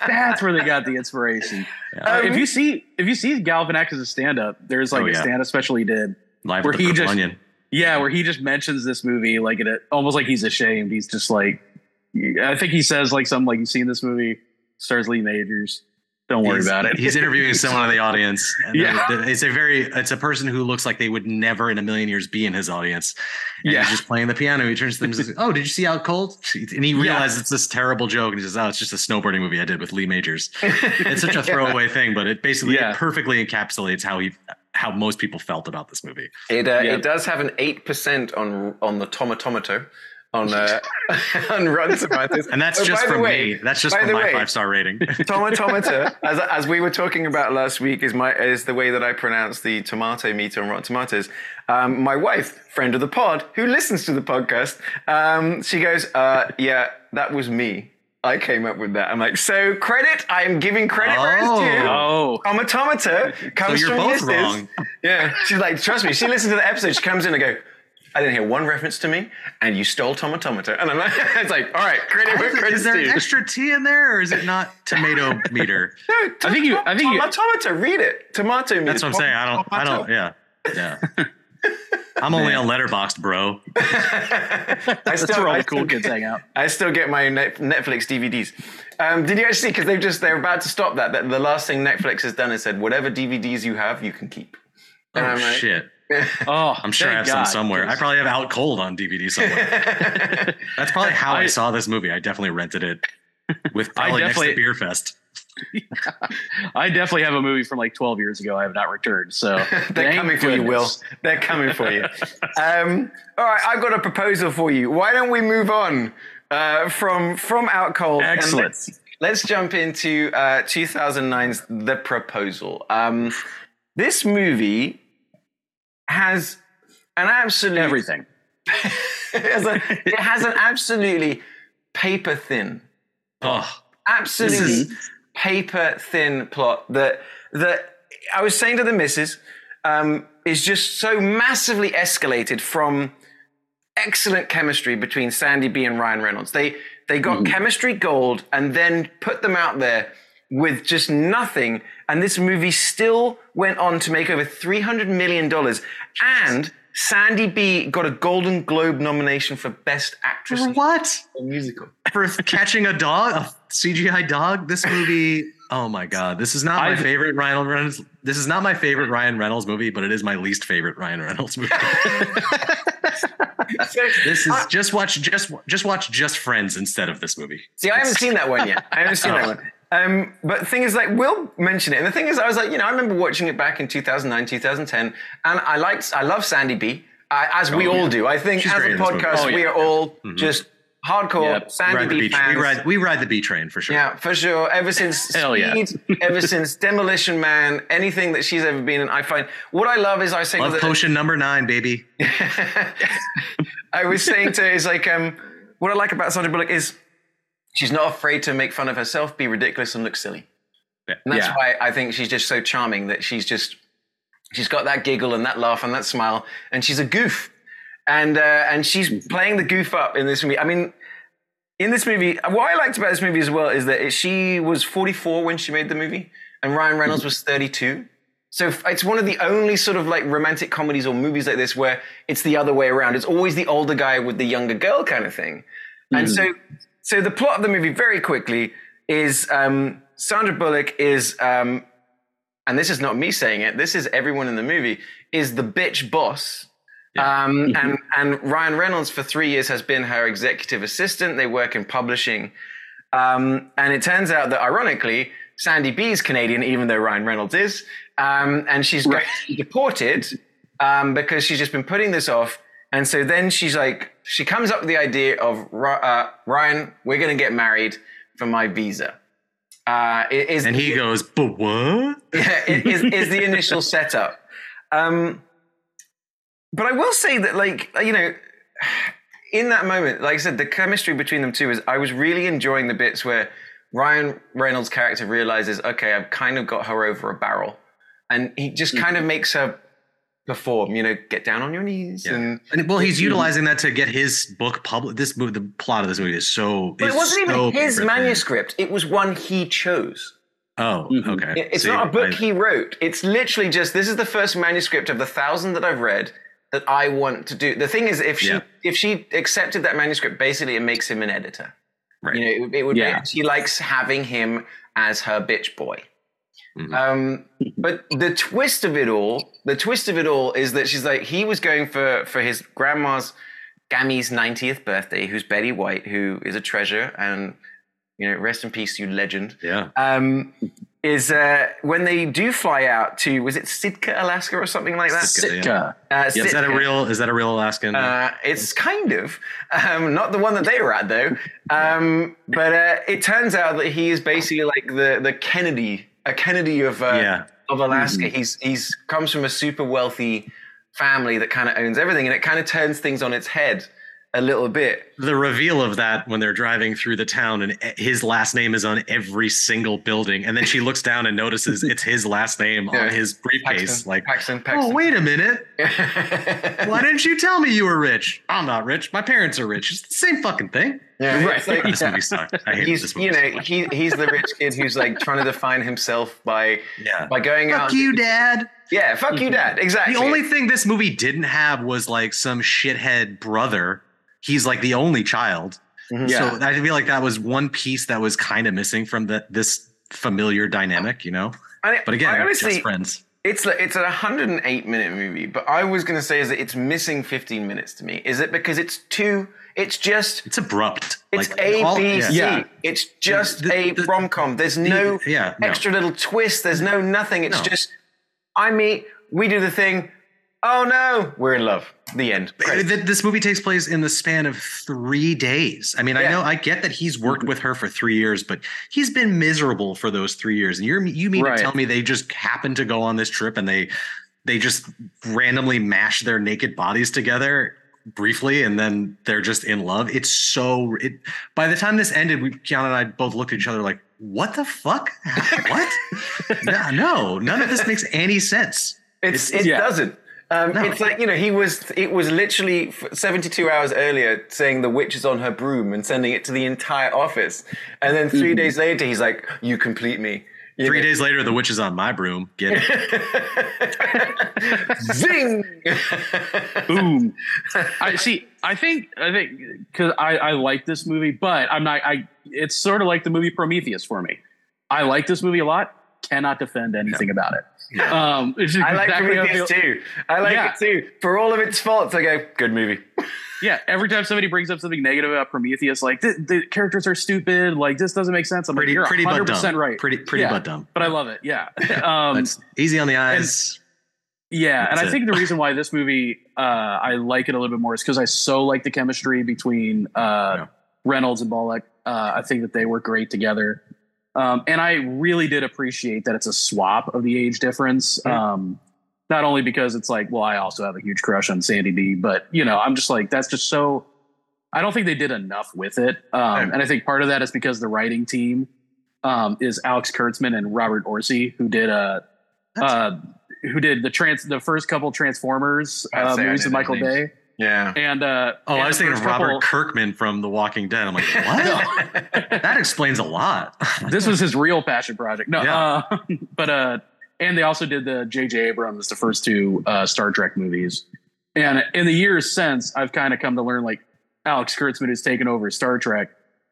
that's where they got the inspiration. Yeah. Uh, if Um, you see if you see Galifianakis' as a stand up, there's like Oh, a yeah. stand up special he did. Live Where he just- Onion. Yeah, where he just mentions this movie like it almost like he's ashamed. He's just like I think he says like something like you've seen this movie, stars Lee Majors. Don't worry He's- about it. He's interviewing someone in the audience. And Yeah. they're- It's a very, it's a person who looks like they would never in a million years be in his audience. And Yeah. He's just playing the piano. He turns to them and says, Oh, did you see Out Cold? And he realizes it's this terrible joke. And he says, Oh, it's just a snowboarding movie I did with Lee Majors. It's such a throwaway thing, but it basically Yeah. it perfectly encapsulates how he, how most people felt about this movie. It uh, Yeah. it does have an eight percent on on the tomatometer on uh, on Rotten Tomatoes, And that's Oh, just by the from way, me. That's just by from my way, five star rating. Tomatometer, as as we were talking about last week, is my is the way that I pronounce the tomato meter on Rotten Tomatoes. Um, my wife, friend of the pod, who listens to the podcast, um, she goes, uh, "Yeah, that was me. I came up with that." I'm like, "So credit? I am giving credit where it's Oh. due." oh, Tomatometer comes you're from both Mrs. wrong. Yeah, she's like, trust me. She listens to the episode. She comes in and go, I didn't hear one reference to me, and you stole tomatometer. And I'm like, it's like, all right, credit where is credit's there due. extra T in there or is it not tomato meter? No, I think you- I think you- tomatometer. Read it. Tomato meter. That's what I'm saying. I don't, I don't, yeah. Yeah. I'm only a Letterboxd, bro. I that's still, where all I the cool still- kids hang out. I still get my Netflix DVDs. Um, did you actually? Because they've just they're about to stop that. That the last thing Netflix has done is said, whatever DVDs you have, you can keep. And Oh, I'm like, shit. Oh, I'm sure I have some somewhere. I probably have Out Cold on DVD somewhere. That's probably how I, I- saw this movie. I definitely rented it with I probably next to definitely- Beer Fest. I definitely have a movie from like 12 years ago I have not returned. So They're thank coming for you, Will. goodness. They're coming for you. um, all right, I've got a proposal for you. Why don't we move on uh, from from Out Cold? Excellent. let's, let's jump into uh, 2009's The Proposal. Um, this movie has an absolute Everything. it has, a, it has an absolutely paper thin. Oh, Absolutely paper thin plot that that I was saying to the missus um, is just so massively escalated from excellent chemistry between Sandy B and Ryan Reynolds. They they got chemistry gold and then put them out there with just nothing. And this movie still went on to make over three hundred million dollars. And Sandy B got a Golden Globe nomination for Best Actress in what? a Musical. For catching a dog, a CGI dog? This movie. Oh my god, this is not my I've- favorite Ryan Reynolds. This is not my favorite Ryan Reynolds movie, but it is my least favorite Ryan Reynolds movie. This is uh, just watch just just watch just Friends instead of this movie. See, I haven't seen that one yet. I haven't seen that one. Um, but the thing is, like, we'll mention it. And the thing is, I was like, you know, I remember watching it back in 2009, 2010, and I liked, I love Sandy B, uh, as we Oh, all do. I think She's as a in this movie. podcast, Oh, we are all just hardcore Yep. We Sandy ride the B fans. We ride we ride the B train for sure. yeah, for sure. Ever since Hell yeah. Speed, ever since Demolition Man, anything that she's ever been in, I find what I love is I say Love that potion number nine, baby. I was saying to her, is like, um, what I like about Sandra Bullock is she's not afraid to make fun of herself, be ridiculous, and look silly. Yeah. And that's Yeah. why I think she's just so charming that she's just, she's got that giggle and that laugh and that smile, and she's a goof. And, uh, and she's playing the goof up in this movie. I mean, in this movie, what I liked about this movie as well is that it, she was 44 when she made the movie, and Ryan Reynolds was 32. So it's one of the only sort of like romantic comedies or movies like this where it's the other way around. It's always the older guy with the younger girl kind of thing. And so, so the plot of the movie very quickly is um, Sandra Bullock is, um, and this is not me saying it. This is everyone in the movie is the bitch boss. Um, and and Ryan Reynolds for three years has been her executive assistant. They work in publishing, um, and it turns out that ironically, Sandy B is Canadian, even though Ryan Reynolds is, um, and she's be deported um, because she's just been putting this off. And so then she's like, she comes up with the idea of uh, Ryan, we're going to get married for my visa. Uh, it is And he goes, but what? yeah, it is, is the initial setup. Um, but I will say that, like, you know, in that moment, like I said, the chemistry between them two is I was really enjoying the bits where Ryan Reynolds' character realizes, okay, I've kind of got her over a barrel. And he just kind of makes her perform, you know, get down on your knees. Yeah. And And well, he's utilizing that to get his book published. This movie, the plot of this movie is so. but it is wasn't even his manuscript, it was one he chose. Oh, Mhm. okay. It- It's See, not a book I- he wrote. It's literally just this is the first manuscript of the thousand that I've read that I want to do. The thing is, if she Yeah. if she accepted that manuscript, basically it makes him an editor. Right. You know, it, would- it would. Yeah. She likes having him as her bitch boy. Mhm. Um, but the twist of it all, the twist of it all is that she's like he was going for for his grandma's Gammy's 90th birthday, who's Betty White, who is a treasure and you know, rest in peace, you legend yeah. um, is uh, when they do fly out to was it Sitka, Alaska, or something like that? Sitka. Sitka. Uh, Is that a real? Is that a real Alaskan? Uh, it's kind of um, not the one that they were at though. Um, but uh, it turns out that he is basically like the the Kennedy, a Kennedy of uh, Yeah. of Alaska. He's he's comes from a super wealthy family that kind of owns everything, and it kind of turns things on its head a little bit. the reveal of that when they're driving through the town and his last name is on every single building, and then she looks down and notices it's his last name Yeah. on his briefcase. Paxton, Like, Paxton, oh wait a minute, why didn't you tell me you were rich? I'm not rich. My parents are rich. It's the same fucking thing. Yeah, Right. like- This movie sucked. I hate he's this movie. you so know much. he he's the rich kid who's like trying to define himself by yeah. by going out. Fuck you, Dad. Yeah, fuck you, mm-hmm. dad. Exactly. The only thing this movie didn't have was like some shithead brother. He's like the only child. Mhm. Yeah. So I feel like that was one piece that was kind of missing from the this familiar dynamic, you know. I, But again, I honestly, just friends. it's like- it's a 108 minute movie, but I was going to say is that it's missing 15 minutes to me. Is it because it's too? It's just It's abrupt. it's Like, A all- B yeah. C. Yeah. It's just The- a the- rom com. There's no yeah, no. extra little twist. There's no nothing. It's No. just I meet, we do the thing. Oh no, we're in love. The end. Th- uh, th- This movie takes place in the span of three days. I mean, I know I get that he's worked with her for three years, but he's been miserable for those three years. And you're you mean Right. to tell me they just happened to go on this trip and they they just randomly mash their naked bodies together? briefly and then they're just in love. It's so it by the time this ended, we Keanu and I both looked at each other like, what the fuck? what? yeah, no, none of this makes any sense. It's, it yeah. doesn't. Um, No. It's like you know he was. It was literally seventy-two hours earlier saying the witch is on her broom and sending it to the entire office, and then 3 days later he's like, "You complete me." You Three know? days later, the witch is on my broom. Get it? Zing. Boom. I see. I think. I think because I, I like this movie, but I'm not. I. It's sort of like the movie Prometheus for me. I like this movie a lot. Cannot defend anything about it. Um, it's just I like exactly Prometheus too. I like Yeah. it too. For all of its faults, I go, "Good movie." Yeah, every time somebody brings up something negative about Prometheus, like the, the characters are stupid, like this doesn't make sense. I'm Pretty, like, you're pretty 100 dumb. percent right. Pretty, pretty Yeah. but dumb. but I love it. Yeah. Um, That's easy on the eyes. Yeah, and That's I it. think the reason why this movie uh, I like it a little bit more is because I so like the chemistry between uh, Yeah. Reynolds and Bullock. Uh, I think that they work great together, um, and I really did appreciate that it's a swap of the age difference. Mm-hmm. Um, not only because it's like, well, I also have a huge crush on Sandy D, but you know, I'm just like that's just so. I don't think they did enough with it, um, and I think part of that is because the writing team um, is Alex Kurtzman and Robert Orci, who did uh, uh, who did the trans the first couple Transformers uh, movies with Michael their Bay, Yeah. and uh, Oh, and I was thinking of Robert couple- Kirkman from The Walking Dead. I'm like, what? that explains a lot. this was his real passion project. No, Yeah. uh, but uh, and they also did the J.J. Abrams, the first two uh, Star Trek movies. And in the years since, I've kind of come to learn like Alex Kurtzman has taken over Star Trek.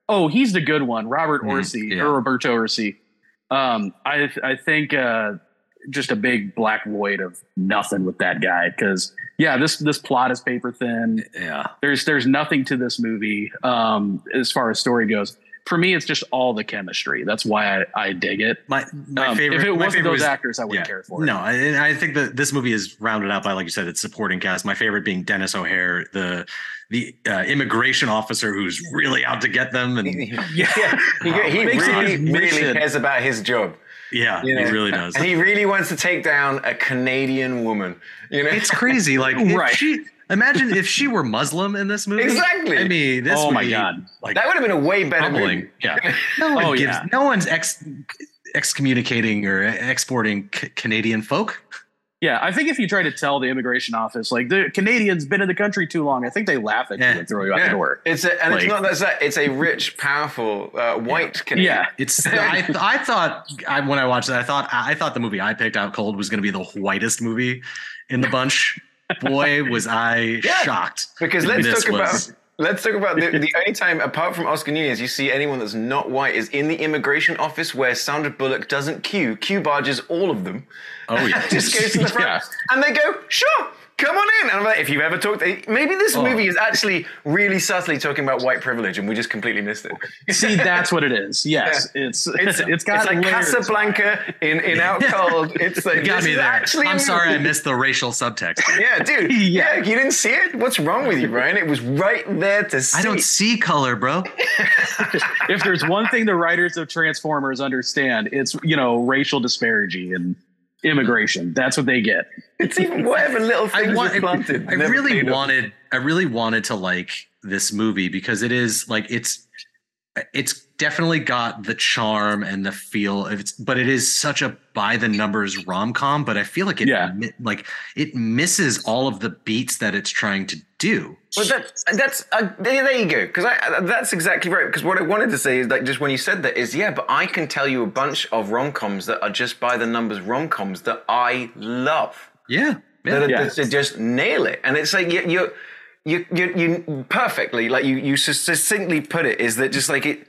Oh, he's the good one, Robert Mm, Orci yeah. or Roberto Orci. Um, I I think uh, just a big black void of nothing with that guy because yeah, this this plot is paper thin yeah. there's there's nothing to this movie um as far as story goes for me it's just all the chemistry that's why i, I dig it My my Um, favorite. if it wasn't those was- actors i wouldn't care for it No, I, I think that this movie is rounded out by, like you said, its supporting cast. My favorite being Denis O'Hare, the the uh, immigration officer who's really out to get them, and yeah. He, he Makes really, really cares about his job. Yeah, You know? he really does. And he really wants to take down a Canadian woman. You know, It's crazy. Like, if Right. she imagine if she were Muslim in this movie. Exactly. I mean, this. Oh would my be, God. Like that would have been a way better humbling. movie. Yeah. No one Oh, gives. yeah. No one's ex excommunicating or exporting C- Canadian folk. Yeah i think if you try to tell the immigration office like the canadians been in the country too long i think they laugh at Yeah. you and throw you out Yeah. the door It's a, and Like- it's not that's that. It's a rich, powerful, uh, white Canadian. yeah It's. I, I thought I, when I watched it, I thought I thought the movie I picked out cold was going to be the whitest movie in the bunch. Boy, was I Yeah. shocked. Because let's This talk was- about let's talk about the, the only time apart from Oscar Nunez you see anyone that's not white is in the immigration office where Sandra Bullock doesn't queue. queue barges all of them. Oh yeah, Just goes to the front Yeah. and they go, sure. Come on in. And I'm like, if you've ever talked, maybe this Oh. movie is actually really subtly talking about white privilege, and we just completely missed it. see that's what it is yes it's It's, it's got it's like layers. Casablanca in, in Out Cold. It's like You got me there. actually a I'm sorry, I missed the racial subtext. Yeah, dude. Yeah. yeah. you didn't see it. What's wrong with you, Brian? It was right there to see. I don't see color, bro. if there's one thing the writers of transformers understand it's you know racial disparity and immigration that's what they get It's even whatever little I things want. are planted. I never really paid off. wanted. I really wanted to like this movie because it is like it's. It's definitely got the charm and the feel of it's, but it is such a by the numbers rom com. But I feel like it, Yeah. like it misses all of the beats that it's trying to do. Well, that, that's uh, there, you go. Because I that's exactly right. Because what I wanted to say is like just when you said that is yeah, but I can tell you a bunch of rom coms that are just by the numbers rom coms that I love. Yeah, that, are- Yeah. that just nail it. And it's like you, you, you, you, you perfectly, like you, you succinctly put it, is that just like it,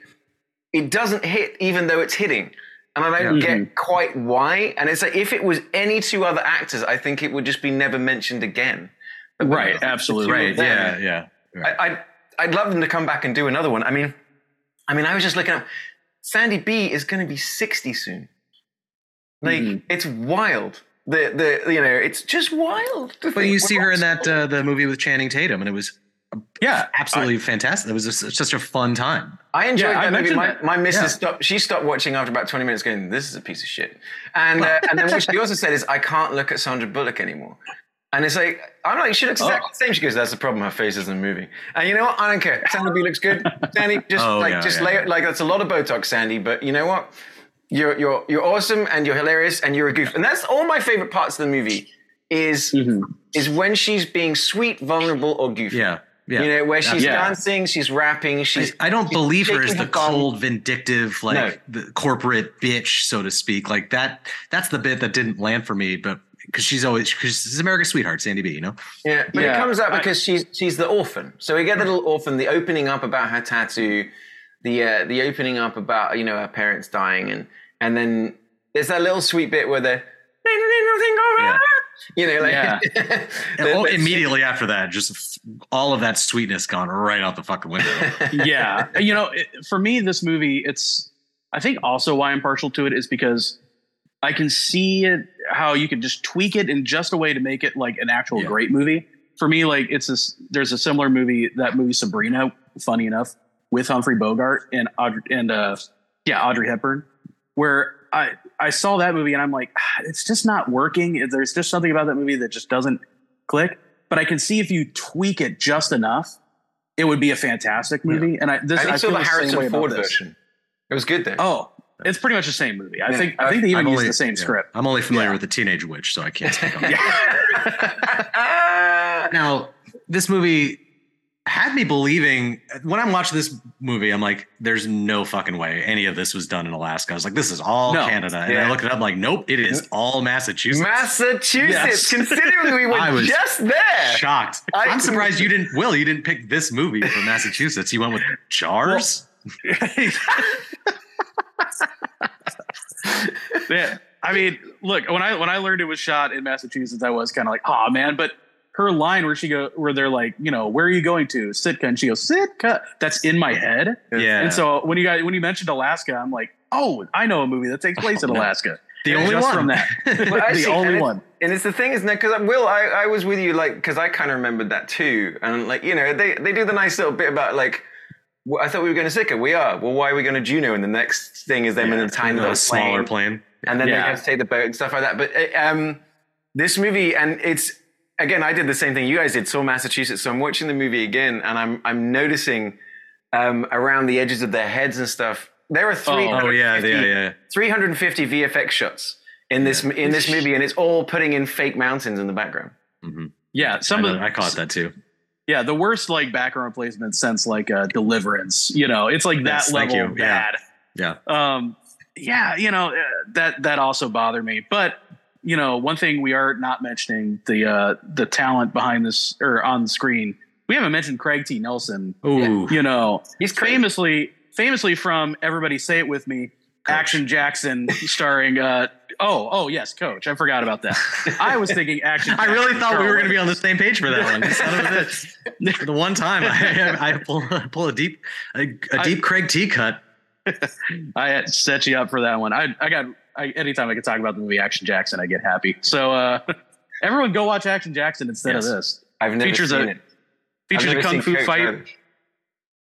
it doesn't hit even though it's hitting. And I don't get quite why. And it's like if it was any two other actors, I think it would just be never mentioned again. But right absolutely right. them. Yeah, yeah. I, I'd, I'd love them to come back and do another one. I mean, I mean, I was just looking up. Sandy B is going to be sixty soon. Like Mhm. it's wild. The the you know it's just wild. to But think you see her in that uh, the movie with Channing Tatum, and it was yeah absolutely fantastic. It was just, such a fun time. I enjoyed Yeah, I that movie. My, my missus Yeah. stopped. She stopped watching after about twenty minutes, going, "This is a piece of shit." And uh, and then what she also said is, "I can't look at Sandra Bullock anymore." And it's like, I'm like, she looks exactly the same. She goes, that's the problem. Her face isn't moving. And you know what? I don't care. Sandy B looks good. Sandy, just Oh, like, yeah, just yeah, lay yeah. it. Like, that's a lot of Botox, Sandy. But you know what? You're, you're, you're awesome and you're hilarious and you're a goof. And that's all my favorite parts of the movie is, Mhm. is when she's being sweet, vulnerable, or goofy. Yeah. Yeah. You know, where she's Yeah. dancing, she's rapping, she's. I don't she's believe her as the her cold, vindictive, like the corporate bitch, so to speak. Like that. That's the bit that didn't land for me. But because she's always because she's America's sweetheart, Sandy B. You know. Yeah, but it Yeah, comes up I- because she's she's the orphan. So we get the little orphan, the opening up about her tattoo, the uh, the opening up about you know her parents dying, and and then there's that little sweet bit where the Yeah. you know like Yeah. the- oh, immediately after that, just all of that sweetness gone right out the fucking window. yeah you know it, for me this movie it's i think also why i'm partial to it is because i can see it how you could just tweak it in just a way to make it like an actual Yeah. great movie for me like it's this there's a similar movie that movie sabrina funny enough with humphrey bogart and audrey and uh yeah audrey hepburn where i i saw that movie and i'm like ah, it's just not working there's just something about that movie that just doesn't click but i can see if you tweak it just enough it would be a fantastic movie. And I this I I saw feel the Harrison Ford version. It was good though. Oh, it's pretty much the same movie. I Yeah. think I think they even used the same yeah. script. I'm only familiar Yeah. with the Teenage Witch, so I can't speak on that. Now, this movie had me believing when I'm watching this movie, I'm like, there's no fucking way any of this was done in Alaska. I was like, this is all No. Canada. And Yeah. I looked it up, I'm like, nope, it is all Massachusetts. Massachusetts. Yes. Considering we were I was just there. Shocked. I- I'm surprised you didn't, Will, you didn't pick this movie for Massachusetts. You went with Jars? yeah. I mean, look, when I when I learned it was shot in Massachusetts, I was kind of like, oh man, but her line where she go where they're like, you know, where are you going to? Sitka. And she goes, Sitka. That's in my head. yeah. And so when you guys when you mentioned Alaska, I'm like, oh, I know a movie that takes place in Oh, no. Alaska. the only Just one. from that. Well, actually, the and only it's- one. And it's the thing, isn't it? Because Will, I, I was with you, like, because I kind of remembered that too. And like, you know, they, they do the nice little bit about like, I thought we were going to Sitka. We are. Well, why are we going to Juneau? And the next thing is them in a tiny little smaller plane, plane. and then they have to take the boat and stuff like that. But uh, um, this movie, and it's again, I did the same thing you guys did. Saw Massachusetts, so I'm watching the movie again, and I'm I'm noticing um, around the edges of their heads and stuff. There are three. Oh, yeah, yeah, yeah. 350 VFX shots in this in this movie, and it's all putting in fake mountains in the background. Yeah, some know, of the, I caught that too. Yeah, the worst like background placement since like uh, Deliverance. You know, it's like that Yes, level you. Yeah. bad. Yeah. Um, yeah, you know uh, that that also bothered me. But you know, one thing we are not mentioning the uh, the talent behind this or on the screen. We haven't mentioned Craig T. Nelson. Ooh. You know, He's crazy. famously famously from Everybody Say It With Me, Action Jackson, starring. Uh, oh, oh yes, Coach. I forgot about that. I was thinking Action. I really Jackson, thought we were going to be on the same page for that one. You son of a bitch. the one time I, I pull, pull a deep a deep Craig T cut. I had set you up for that one. I I got I, anytime I can talk about the movie Action Jackson, I get happy. So uh, everyone go watch Action Jackson instead Yes. of this. I've never Features seen a- it. Features a kung fu fight.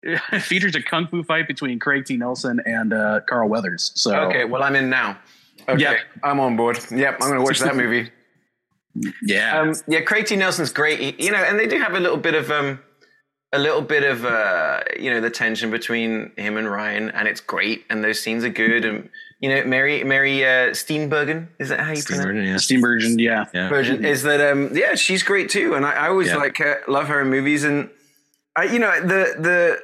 features a kung fu fight between Craig T. Nelson and uh, Carl Weathers. So Okay, well I'm in now. Okay, Yep. I'm on board. Yep, I'm going to watch that movie. yeah, Um, yeah, Craig T. Nelson's great. He- you know, and they do have a little bit of um, a little bit of uh, you know, the tension between him and Ryan, and it's great. And those scenes are good. And you know, Mary Mary uh, Steenburgen is that how you pronounce? it? Yeah. Steam version. Yeah, Yeah. Is that um, yeah, she's great too. And I, I always Yeah. like uh, love her in movies. And I, you know, the the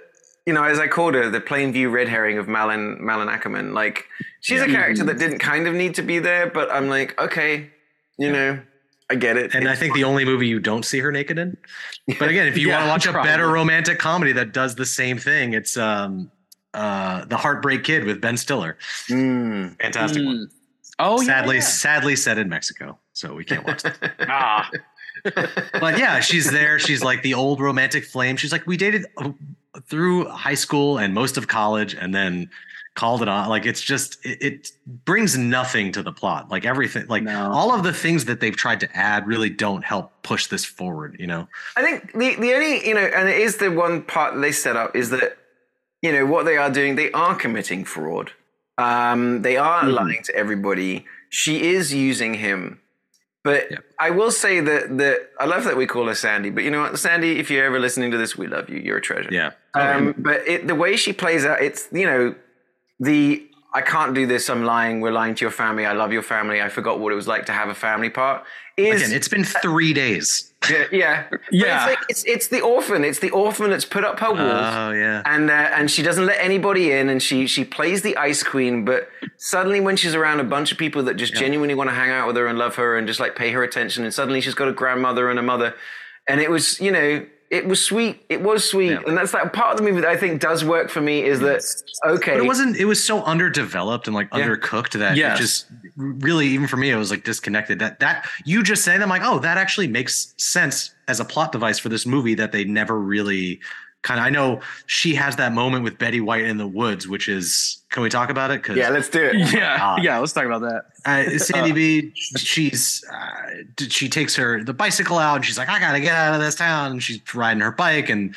you know, as I called her, the plain view red herring of Malin Malin Akerman. Like she's a character that didn't kind of need to be there, but I'm like, okay, you know, I get it. And I think the only movie you don't see her naked in. But again, if you Yeah, want to watch a better romantic comedy that does the same thing, it's um uh The Heartbreak Kid with Ben Stiller. Mm. Fantastic one. Mm. Oh, yeah, sadly, yeah. sadly set in Mexico, so we can't watch that. ah, but yeah, she's there. She's like the old romantic flame. She's like, we dated uh, through high school and most of college, and then called it on. Like it's just it, it brings nothing to the plot. Like everything, like No. all of the things that they've tried to add really don't help push this forward. You know, I think the the only you know, and it is the one part that they set up is that you know what they are doing. They are committing fraud. Um, they are Mhm. lying to everybody. She is using him But Yeah. I will say that that I love that we call her Sandy. But you know what, Sandy, if you're ever listening to this, we love you. You're a treasure. Yeah. Um, but it, the way she plays out, it's you know, the I can't do this. I'm lying. We're lying to your family. I love your family. I forgot what it was like to have a family part. Is Again, it's been three days. Yeah, yeah, Yeah. It's, like, it's it's the orphan. It's the orphan that's put up her walls Oh yeah. and uh, and she doesn't let anybody in, and she she plays the ice queen. But suddenly, when she's around a bunch of people that just genuinely want to hang out with her and love her and just like pay her attention, and suddenly she's got a grandmother and a mother, and it was you know it was sweet. It was sweet, Yeah. and that's that part of the movie that I think does work for me is that okay, But it wasn't. It was so underdeveloped and like undercooked that Yes. it just really, even for me, it was like disconnected. That that you just saying, I'm like, oh, that actually makes sense as a plot device for this movie that they never really kind of. I know she has that moment with Betty White in the woods, which is. Can we talk about it? Because yeah, let's do it. Yeah, God. yeah. Let's talk about that. uh, Sandy B, she's uh, she takes her the bicycle out and she's like, I gotta get out of this town. And she's riding her bike and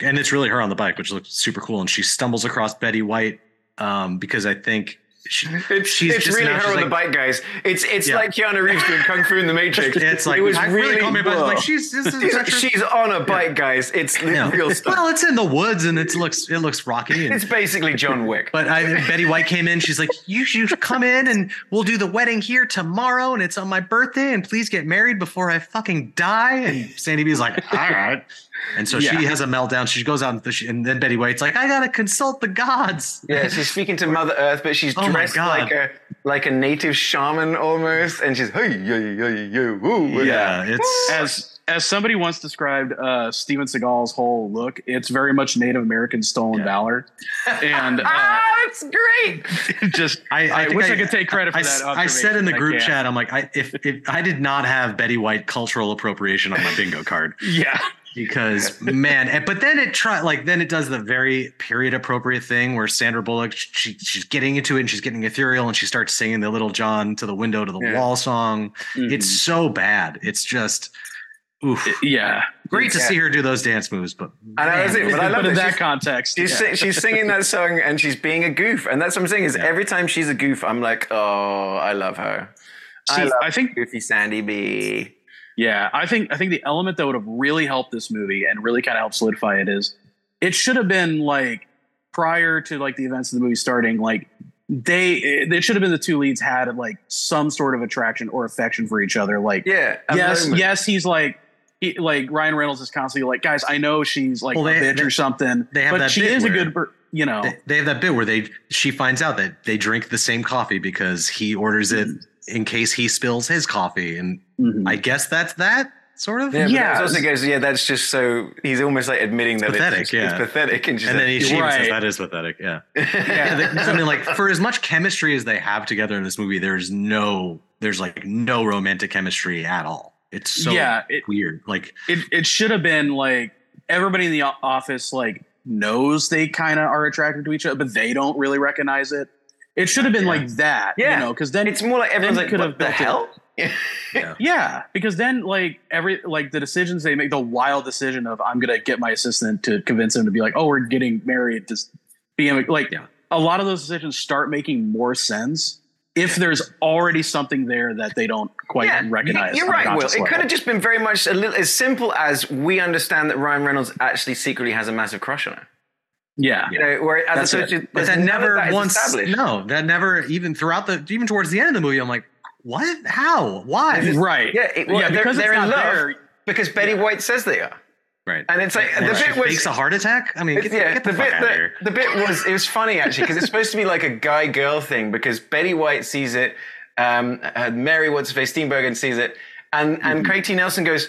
and it's really her on the bike, which looks super cool. And she stumbles across Betty White um, because I think she, It's, she's it's really her on the bike, guys. It's it's Yeah. like Keanu Reeves doing Kung Fu in the Matrix. It's like it was I really, really caught me by like she's she's, she's on a bike, guys. It's Yeah. real stuff. Well, it's in the woods and it looks it looks rocky. And, It's basically John Wick. But I, Betty White came in. She's like, "You should come in, and we'll do the wedding here tomorrow, and it's on my birthday. And please get married before I fucking die." And Sandy B is like, "All right." And so Yeah. she has a meltdown. She goes out, and, and then Betty White's like, "I gotta consult the gods." Yeah, she's speaking to Mother Earth, but she's Oh dressed like a like a native shaman almost, and she's hey yo yo yo woo. Yeah, it's As as somebody once described uh, Steven Seagal's whole look, it's very much Native American stolen Yeah. valor, and uh, ah, that's great. just I, I, think wish I, could take credit for I, that. I said in the observation, group but I chat, I'm like, I, if, if I did not have Betty White cultural appropriation on my bingo card, can't. yeah, because man but then it try like then it does the very period appropriate thing where sandra bullock she, she's getting into it and she's getting ethereal and she starts singing the Lil Jon to the window to the Yeah. wall song Mhm. it's so bad it's just oof yeah. great to Yeah. see her do those dance moves but I know, it, but I love But in that that she's- context, She's yeah. she's singing that song and she's being a goof, and that's what I'm saying. Is Yeah. every time she's a goof, I'm like, oh, I love her. I love I think Goofy Sandy B. Yeah, I think I think the element that would have really helped this movie and really kind of helped solidify it is it should have been like prior to like the events of the movie starting, like they it should have been the two leads had like some sort of attraction or affection for each other. Like Yeah. a yes, yes, he's like he, like Ryan Reynolds is constantly like, guys, I know she's like Well, a they- bitch they- or something, they have but that she bit is a where- good, you know. they, they have that bit where they she finds out that they drink the same coffee because he orders it mm. In case he spills his coffee and Mhm. i guess that's that sort of Yeah, Yeah. also goes, yeah, that's just so he's almost like admitting that Pathetic, it's, yeah. it's pathetic, and, she's and then he like, she even says that is pathetic yeah yeah, Yeah, I mean, like for as much chemistry as they have together in this movie, there's no, there's like no romantic chemistry at all. It's so Yeah, it- weird. Like, it it should have been like everybody in the office like knows they kind of are attracted to each other, but they don't really recognize it. It should have been Yeah. like that, Yeah. you know, because then it's more like everyone's like, could what have the built it. hell? yeah, because then like every like the decisions they make, the wild decision of I'm gonna get my assistant to convince him to be like, oh, we're getting married, just being like, Yeah. a lot of those decisions start making more sense if there's already something there that they don't quite Yeah, recognize. You're right, Will. conscious It could level. have just been very much a little as simple as we understand that Ryan Reynolds actually secretly has a massive crush on her. Yeah. You know, where as a it. but there's that never that is once, no, that never even throughout the, even towards the end of the movie, I'm like, what? How? Why? Right. Yeah, it, well, yeah, they're, because they're it's in not love there. because Betty White says they are, Right. and it's like And the she bit was fakes a heart attack. I mean, get, yeah, get the, the fuck bit out of here. the bit was it was funny actually because it's supposed to be like a guy girl thing because Betty White sees it, um, uh, Mary what's her face Steenburgen sees it, and and Mm-hmm. Craig T Nelson goes,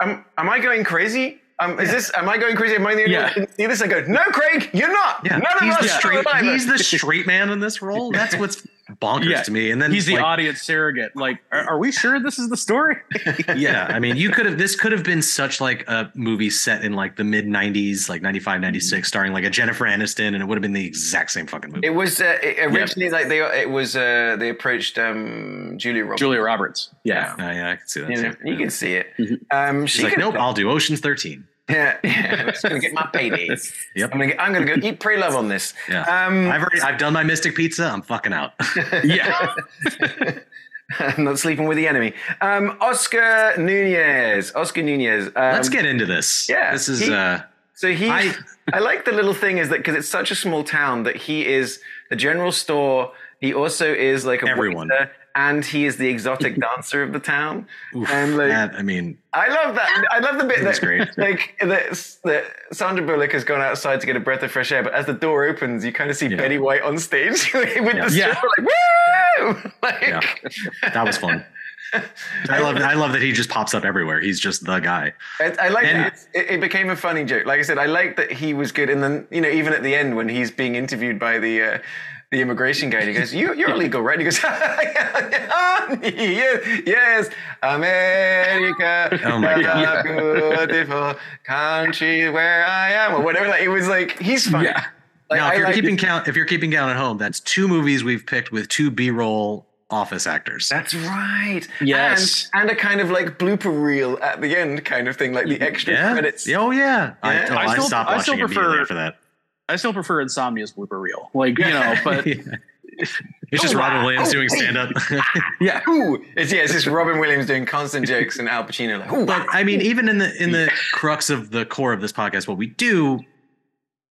"Am am I going crazy? Um, is this am I going crazy? Am I the only Yeah. one who see this?" I go, "No, Craig, you're not. Yeah, None of he's us the saw straight. He's the straight man in this role. That's what's bonkers Yeah, to me. And then He's the like, audience surrogate. Like, are, are we sure this is the story? yeah i mean you could have this could have been such like a movie set in like the mid 90s like 95 96 starring like a jennifer aniston and it would have been the exact same fucking movie It was uh, it, originally like they it was uh, they approached um, Julia Roberts. Julia Roberts. Yeah. yeah, yeah i can see that You, know, too you can see it. Mhm. Um, she's like could- nope i'll do oceans 13 Yeah, yeah. I'm just gonna get my payday. Yep. I'm gonna get, I'm gonna go eat, pray, love on this. yeah Um, i've already i've done my mystic pizza i'm fucking out Yeah. I'm not sleeping with the enemy. Um, Oscar Nunez. Oscar Nunez. Um, Let's get into this. yeah, This is he- uh So he, I, I- like the little thing is that because it's such a small town that he is the general store. He also is like a Everyone. waiter, and he is the exotic dancer of the town. oof, and like, that, I mean, I love that. I love the bit That's that, great. like that, that Sandra Bullock has gone outside to get a breath of fresh air, but as the door opens, you kind of see Yeah. Betty White on stage with the Yeah. stripper, like woo! Like, Yeah. that was fun. I love I love that he just pops up everywhere. He's just the guy. I, I like And- that. It, it became a funny joke. Like I said, I like that he was good. And then, you know, even at the end when he's being interviewed by the uh, the immigration guy, and he goes, you, "You're illegal, right?" And he goes, "Yes, yes, America, Oh my the God. beautiful country where I am," or whatever. Like it was like he's funny. Yeah. Like, now, I if you're like keeping it. count, if you're keeping count at home, that's two movies we've picked with two B-roll office actors. That's right. Yes. and, and a kind of like blooper reel at the end, kind of thing, like the extra yeah. credits. Oh yeah. I, oh, I I, still- stopped I still watching immediately prefer- after that. I still prefer Insomnia's blooper reel. Like, you know, but It's just Oh, Robin wow. Williams Oh, doing hey. stand up. yeah. Ooh, it's yeah, it's just Robin Williams doing constant jokes and Al Pacino like, ooh, but I mean, even in the in the crux of the core of this podcast, what we do,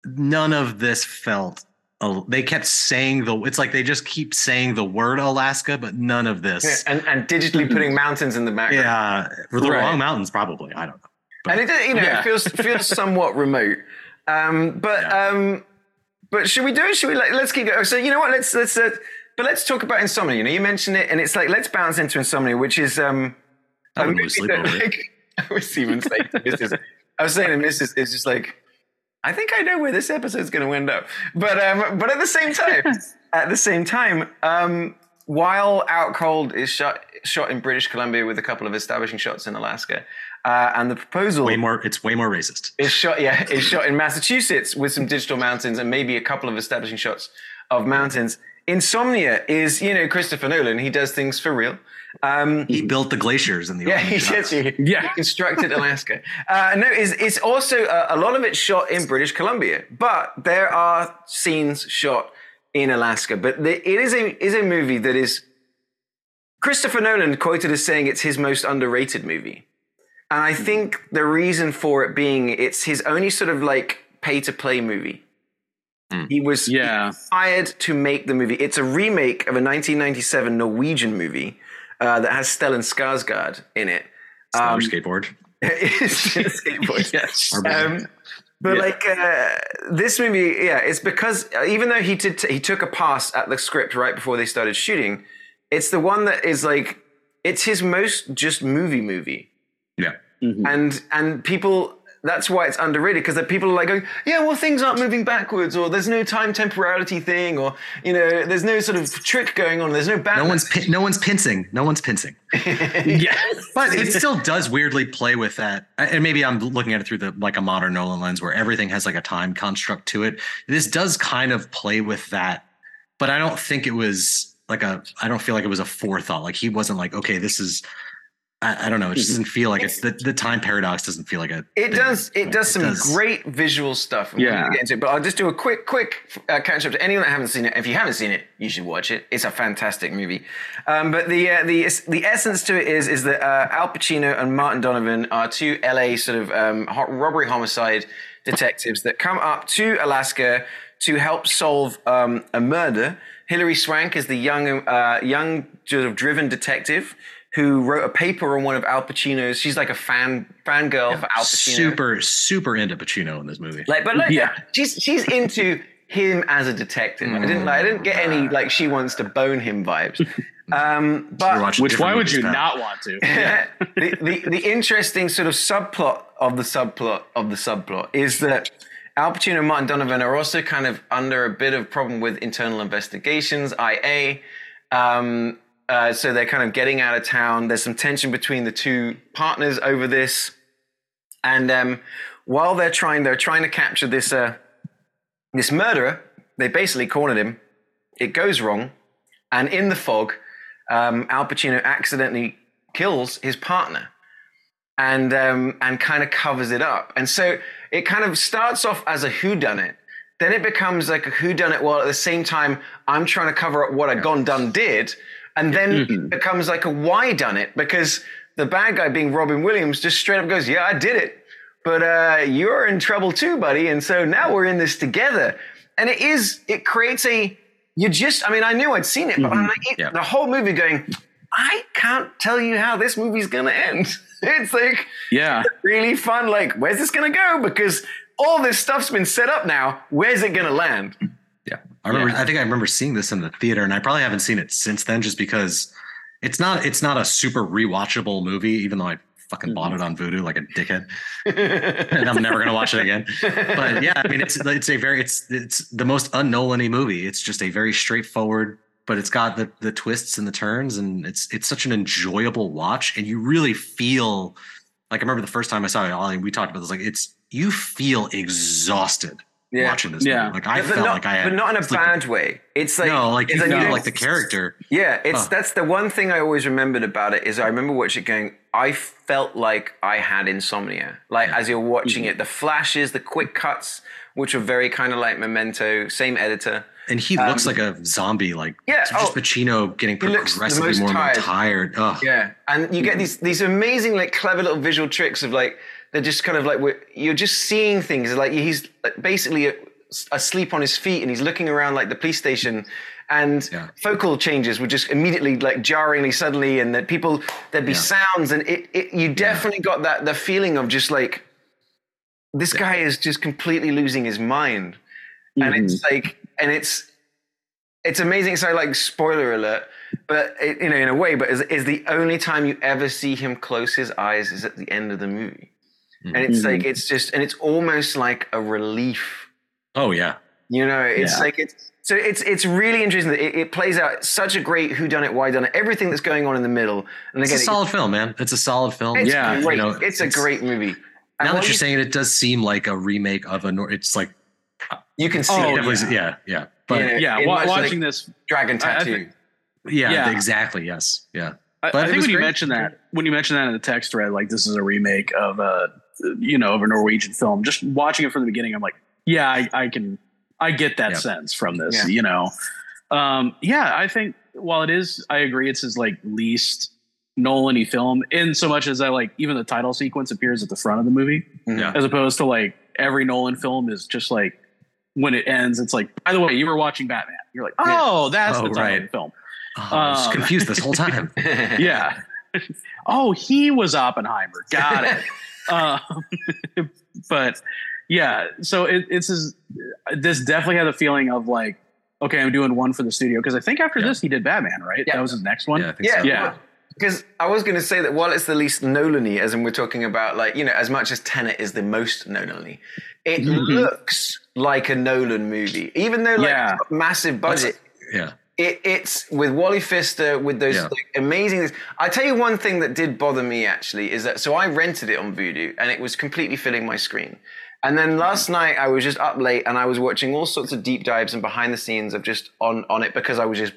none of this felt. Oh, they kept saying the. It's like they just keep saying the word Alaska, but none of Yeah, this. and, and digitally putting mountains in the background. Yeah, for the Right. wrong mountains, probably. I don't know. And it you know Yeah. it feels feels somewhat remote. Um, but Yeah. um, but should we do it? Should we like let's keep going? So you know what? Let's let's uh, but let's talk about insomnia. You know, you mentioned it, and it's like let's bounce into insomnia, which is um. I a wouldn't sleep over it. like, I was even saying to Mrs. I was saying to Mrs. It's just like I think I know where this episode's going to end up, but um, but at the same time, at the same time, um, while Out Cold is shot shot in British Columbia with a couple of establishing shots in Alaska, uh, and the proposal Way more. It's way more racist. is shot yeah is shot in Massachusetts with some digital mountains and maybe a couple of establishing shots of mountains. Insomnia is you know Christopher Nolan. He does things for real. Um, He built the glaciers in the. yeah, he shots. did. He, Yeah. he constructed Alaska. Uh, no, it's, it's also uh, a lot of it shot in British Columbia, but there are scenes shot in Alaska. But the, it is a is a movie that is Christopher Nolan quoted as saying it's his most underrated movie, and I think the reason for it being it's his only sort of like pay to play movie. He was Yeah. hired to make the movie. It's a remake of a 1997 Norwegian movie uh, that has Stellan Skarsgård in it. Stellar Um, skateboard. it's a skateboard. Yes. Um, but Yeah. like uh, this movie, yeah, it's because uh, even though he did, he took a pass at the script right before they started shooting. It's the one that is like it's his most just movie movie, Yeah. Mm-hmm. and and people. That's why it's underrated because people are like going, yeah, well, things aren't moving backwards, or there's no time temporality thing, or you know, there's no sort of trick going on. There's no No one's pin- no one's pincing. No one's pincing. Yeah. But it still does weirdly play with that. And maybe I'm looking at it through the like a modern Nolan lens where everything has like a time construct to it. This does kind of play with that, but I don't think it was like a I don't feel like it was a forethought. Like he wasn't like, okay, this is I, I don't know. It just doesn't feel like it's the, the time paradox doesn't feel like a It does. It does some does. great visual stuff. and Yeah. get into it, but I'll just do a quick, quick uh, catch up to anyone that haven't seen it. If you haven't seen it, you should watch it. It's a fantastic movie. Um, but the uh, the the essence to it is is that uh, Al Pacino and Martin Donovan are two LA sort of um, robbery homicide detectives that come up to Alaska to help solve um, a murder. Hilary Swank is the young uh, young sort of driven detective. Who wrote a paper on one of Al Pacino's? She's like a fan fangirl for Al Pacino. super super into Pacino in this movie. Like, but like, Yeah. she's she's into him as a detective. I didn't like, I didn't get any like she wants to bone him vibes. Um, but Which why would you now. not want to? the, the the interesting sort of subplot of the subplot of the subplot is that Al Pacino and Martin Donovan are also kind of under a bit of problem with internal investigations, IA. Um, uh, so they're kind of getting out of town. There's some tension between the two partners over this, and um, while they're trying, they're trying to capture this uh, this murderer. They basically cornered him. It goes wrong, and in the fog, um, Al Pacino accidentally kills his partner, and um, and kind of covers it up. And so it kind of starts off as a whodunit. Then it becomes like a whodunit, while at the same time I'm trying to cover up what a gone done did. And then Mm-hmm. it becomes like a why done it because the bad guy being Robin Williams just straight up goes, "Yeah, I did it, but uh, you're in trouble too, buddy." And so now we're in this together, and it is it creates a you just I mean I knew I'd seen it, but I'm like, Yeah. the whole movie going, I can't tell you how this movie's gonna end. It's like Yeah. really fun. Like, where's this gonna go? Because all this stuff's been set up now. Where's it gonna land? I remember Yeah. I think I remember seeing this in the theater and I probably haven't seen it since then just because it's not it's not a super rewatchable movie, even though I fucking bought mm-hmm. it on Vudu like a dickhead. and I'm never gonna watch it again. But yeah, I mean it's it's a very it's it's the most un-Nolan-y movie. It's just a very straightforward, but it's got the the twists and the turns, and it's it's such an enjoyable watch, and you really feel like I remember the first time I saw it, Ollie, we talked about this, like it's you feel exhausted Yeah. watching this Yeah. movie. Like I but, felt not, like I had but not in a sleep- bad way. It's like no, like it's you feel know- like the character. Yeah, it's Huh. that's the one thing I always remembered about it is I remember watching it going. I felt like I had insomnia. Like as you're watching Mm-hmm. it, the flashes, the quick cuts, which are very kind of like Memento, same editor. And he looks like a zombie, like Um, yeah, it's just oh, Pacino getting he looks the progressively most more and more tired. tired. Oh, Yeah, and you get these these amazing like clever little visual tricks of like they're just kind of like we're, you're just seeing things like he's basically asleep on his feet and he's looking around like the police station and Yeah. focal changes would just immediately like jarringly suddenly and that people there'd be sounds and it, it you definitely got that the feeling of just like this guy is just completely losing his mind. And it's mm-hmm. like and it's it's amazing. So like spoiler alert but it, you know in a way but is, is the only time you ever see him close his eyes is at the end of the movie Mm. and it's like mm-hmm. it's just and it's almost like a relief oh yeah. you know it's Yeah. like it's so it's it's really interesting that it, it plays out such a great who done it why done it everything that's going on in the middle and It's again a solid film, man. It's a solid film. it's Yeah, great. you know, it's a great movie And Now that you're you, saying it, it does seem like a remake of a. nor- It's like you can see Oh, it definitely, yeah, yeah. But Yeah. yeah, Yeah. It wa- like- watching this, dragon I- I tattoo think- Yeah. exactly. Yes, yeah. I, But I it think was when you mentioned that, when you mentioned that in the text thread, like this is a remake of a, you know, of a Norwegian film. Just watching it from the beginning, I'm like, yeah, I, I can, I get that Yeah. sense from this. Yeah. You know, um, yeah, I think while it is, I agree, it's his like least Nolan-y film in so much as I like even the title sequence appears at the front of the movie, Yeah. as opposed to like every Nolan film is just like when it ends, it's like, by the way, you were watching Batman. You're like, oh, that's Oh, the title right. of the film. Oh, I was Um, confused this whole time. yeah. oh, he was Oppenheimer. Got it. um, but yeah, so it, it's this, this definitely had a feeling of like, okay, I'm doing one for the studio because I think after Yeah. this he did Batman, right? Yeah. That was his next one. Yeah, I think Yeah, so. Yeah. Because I was going to say that while it's the least Nolan-y, as in we're talking about, like you know, as much as Tenet is the most Nolan-y, it Mhm. looks like a Nolan movie, even though like Yeah. massive budget. yeah. It, it's with Wally Pfister with those Yeah. like, amazing. I tell you one thing that did bother me actually is that so I rented it on Vudu and it was completely filling my screen. And then last night I was just up late and I was watching all sorts of deep dives and behind the scenes of just on on it because I was just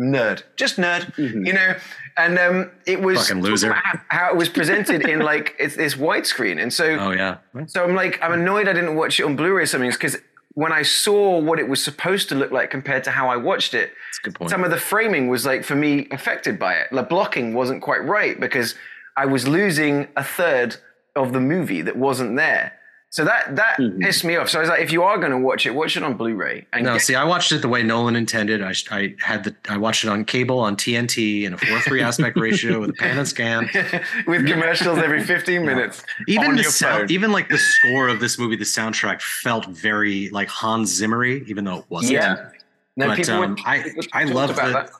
nerd, just nerd, you know. And um, it was Fucking loser. how, how it was presented in like it's this widescreen, and so Oh yeah. so I'm like, I'm annoyed I didn't watch it on Blu-ray or something because when I saw what it was supposed to look like compared to how I watched it, That's a good point. some of the framing was like for me affected by it. The blocking wasn't quite right because I was losing a third of the movie that wasn't there. So that that pissed me off. So I was like, if you are going to watch it, watch it on Blu-ray. And No, get- see, I watched it the way Nolan intended. I, I had the I watched it on cable on TNT in a four three aspect ratio with a pan and scan. with commercials every 15 minutes. Even on the sound, even like the score of this movie, the soundtrack felt very like Hans Zimmery, even though it wasn't. Yeah. No, But, um, would- I- I loved the- that.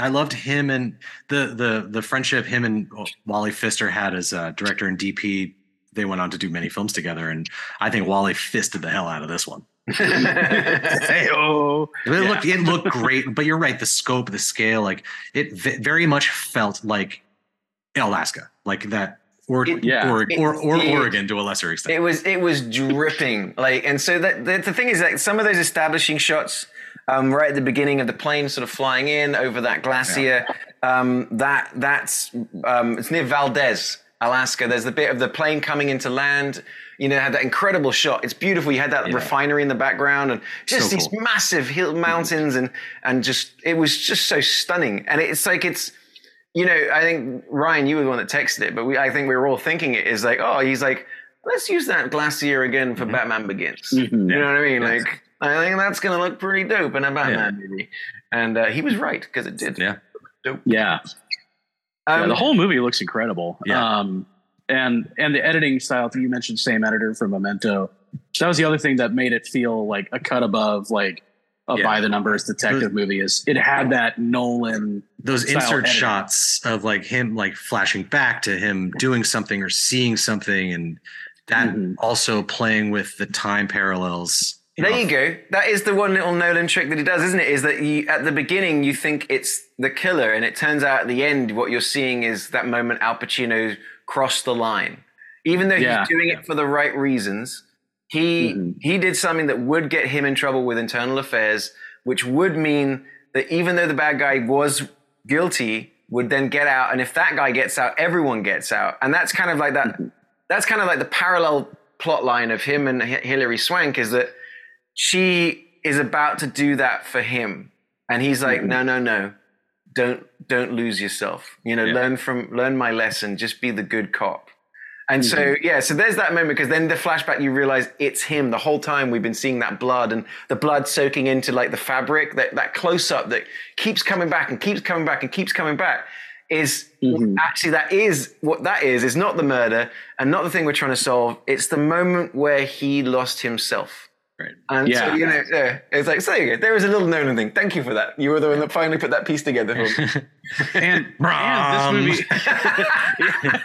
I loved him and the the the friendship him and Wally Pfister had as uh, director and DP. They went on to do many films together, and I think Wally fisted the hell out of this one. Hey, oh, It looked it looked great, but you're right. The scope, the scale, like it v- very much felt like Alaska, like that, or It- Yeah. or or, or it- Oregon to a lesser extent. It was it was dripping like, and so that the, the thing is that some of those establishing shots, um, right at the beginning of the plane, sort of flying in over that glacier, um, that that's um, it's near Valdez, Alaska. There's the bit of the plane coming into land. You know, had that incredible shot. It's beautiful. You had that Yeah. refinery in the background, and just So these cool. massive hill mountains, and and just it was just so stunning. And it's like it's, you know, I think Ryan, you were the one that texted it, but we, I think we were all thinking it is like, oh, he's like, let's use that glacier again for Batman Begins. Mhm. You know what I mean? Yes. Like, I think that's going to look pretty dope in a Batman movie. And uh, he was right because it did. Yeah. Dope. Yeah. Um, yeah, the whole movie looks incredible. Yeah. Um, and and the editing style. You mentioned same editor from Memento. So that was the other thing that made it feel like a cut above like a Yeah. by the numbers detective movie. Is it had that Nolan? those insert editing. shots of like him like flashing back to him doing something or seeing something and that Mhm. also playing with the time parallels There you go. That is the one little Nolan trick that he does, isn't it? Is that you at the beginning you think it's the killer, and it turns out at the end what you're seeing is that moment Al Pacino crossed the line. Even though Yeah. he's doing it for the right reasons, he Mhm. he did something that would get him in trouble with internal affairs, which would mean that even though the bad guy was guilty, would then get out, and if that guy gets out, everyone gets out, and that's kind of like that. That's kind of like the parallel plot line of him and Hilary Swank is that she is about to do that for him. And he's like no no no. Don't don't lose yourself. You know Yeah. learn from learn my lesson. Just be the good cop. And so yeah so there's that moment because then the flashback you realize it's him. The whole time we've been seeing that blood and the blood soaking into like the fabric that that close up that keeps coming back and keeps coming back and keeps coming back is Mhm. actually that is what that is. Is not the murder and not the thing we're trying to solve. It's the moment where he lost himself right and so, Yeah. you know, yeah, it's like, so there you. There is a little Nolan thing. Thank you for that. You were the one that finally put that piece together. for me. And, and this movie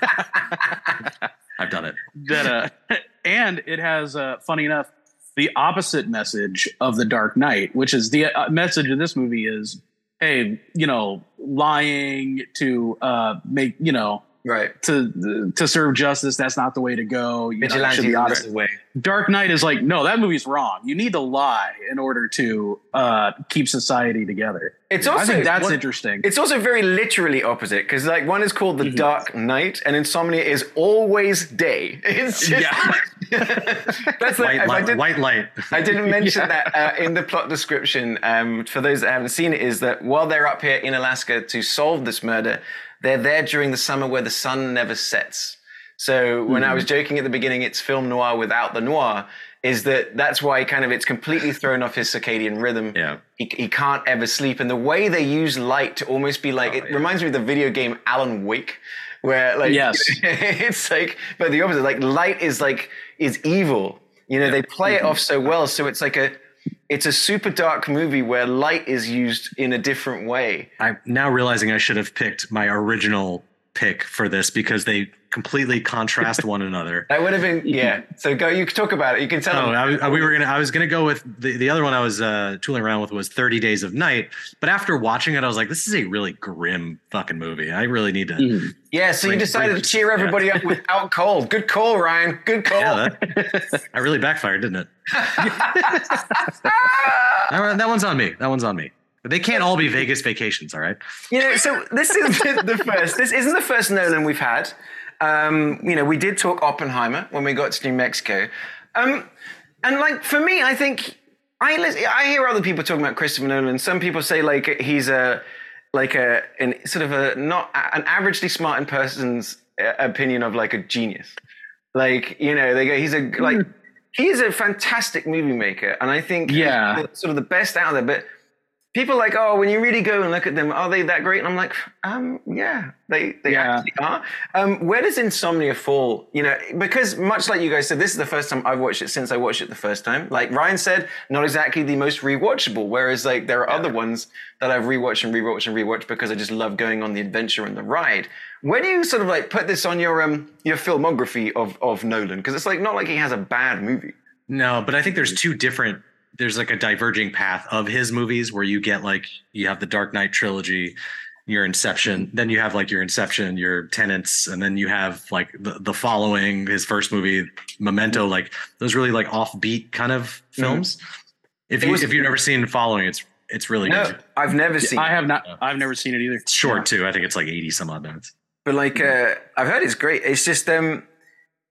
i've done it that uh, and it has uh, funny enough the opposite message of the Dark Knight, which is the uh, message of this movie is, hey, you know, lying to uh, make you know right. to to serve justice. That's not the way to go. You know, should be the honest. better way. Dark Knight is like, no, that movie's wrong. You need to lie in order to uh, keep society together. It's I also think that's one- interesting. It's also very literally opposite because like one is called the Mm-hmm. Dark Knight and Insomnia is always day. It's just that's like white if I light did, white light I didn't mention Yeah. that uh, in the plot description. Um, for those that haven't seen it, is that while they're up here in Alaska to solve this murder, they're there during the summer where the sun never sets. So when I was mm-hmm. joking at the beginning, it's film noir without the noir. Is that that's why kind of it's completely thrown off his circadian rhythm. Yeah. He, he can't ever sleep, and the way they use light to almost be like oh, it yeah. reminds me of the video game Alan Wake, where like Yes. it's like but the opposite like light is like is evil you know they play it mm-hmm. off so well so it's like a it's a super dark movie where light is used in a different way i'm now realizing i should have picked my original pick for this because they completely contrast one another that would have been yeah so go you can talk about it you can tell Oh. I, was- we were gonna. I was gonna go with the, the other one. I was uh, tooling around with was Thirty Days of Night. But after watching it, I was like, this is a really grim fucking movie. I really need to. Mhm. Yeah so you decided bring- to cheer everybody up without cold good call ryan good call Yeah, that, that really backfired, didn't it? That, one's on me. That one's on me. They can't all be Vegas vacations, all right? You know, so this is the, first. This isn't the first Nolan we've had. Um, you know, we did talk Oppenheimer when we got to New Mexico, um, and like for me, I think I lis- I hear other people talking about Christopher Nolan. Some people say like he's a like a an, sort of a not an averagely smart in person's uh, opinion of like a genius. Like you know, they go he's a like he is a fantastic movie maker, and I think he's Yeah. sort of the best out there. But people are like, oh, when you really go and look at them, are they that great? And I'm like, um, yeah, they they Yeah. actually are. Um, where does Insomnia fall? You know, because much like you guys said, this is the first time I've watched it since I watched it the first time. Like Ryan said, not exactly the most rewatchable. Whereas like there are other ones that I've rewatched and rewatched and rewatched because I just love going on the adventure and the ride. Where do you sort of like put this on your um your filmography of of Nolan? Because it's like not like he has a bad movie. No, but I think there's two different. There's like a diverging path of his movies where you get like you have the Dark Knight trilogy, your Inception, then you have like your Inception, your Tenets, and then you have like the, the following his first movie, Memento. Like those really like offbeat kind of films. If you was- if you've never seen Following, it's it's really No, good. I've never seen. I have not. I've never seen it either. It's short too. I think it's like eighty some odd minutes. but like uh, I've heard it's great. It's just um,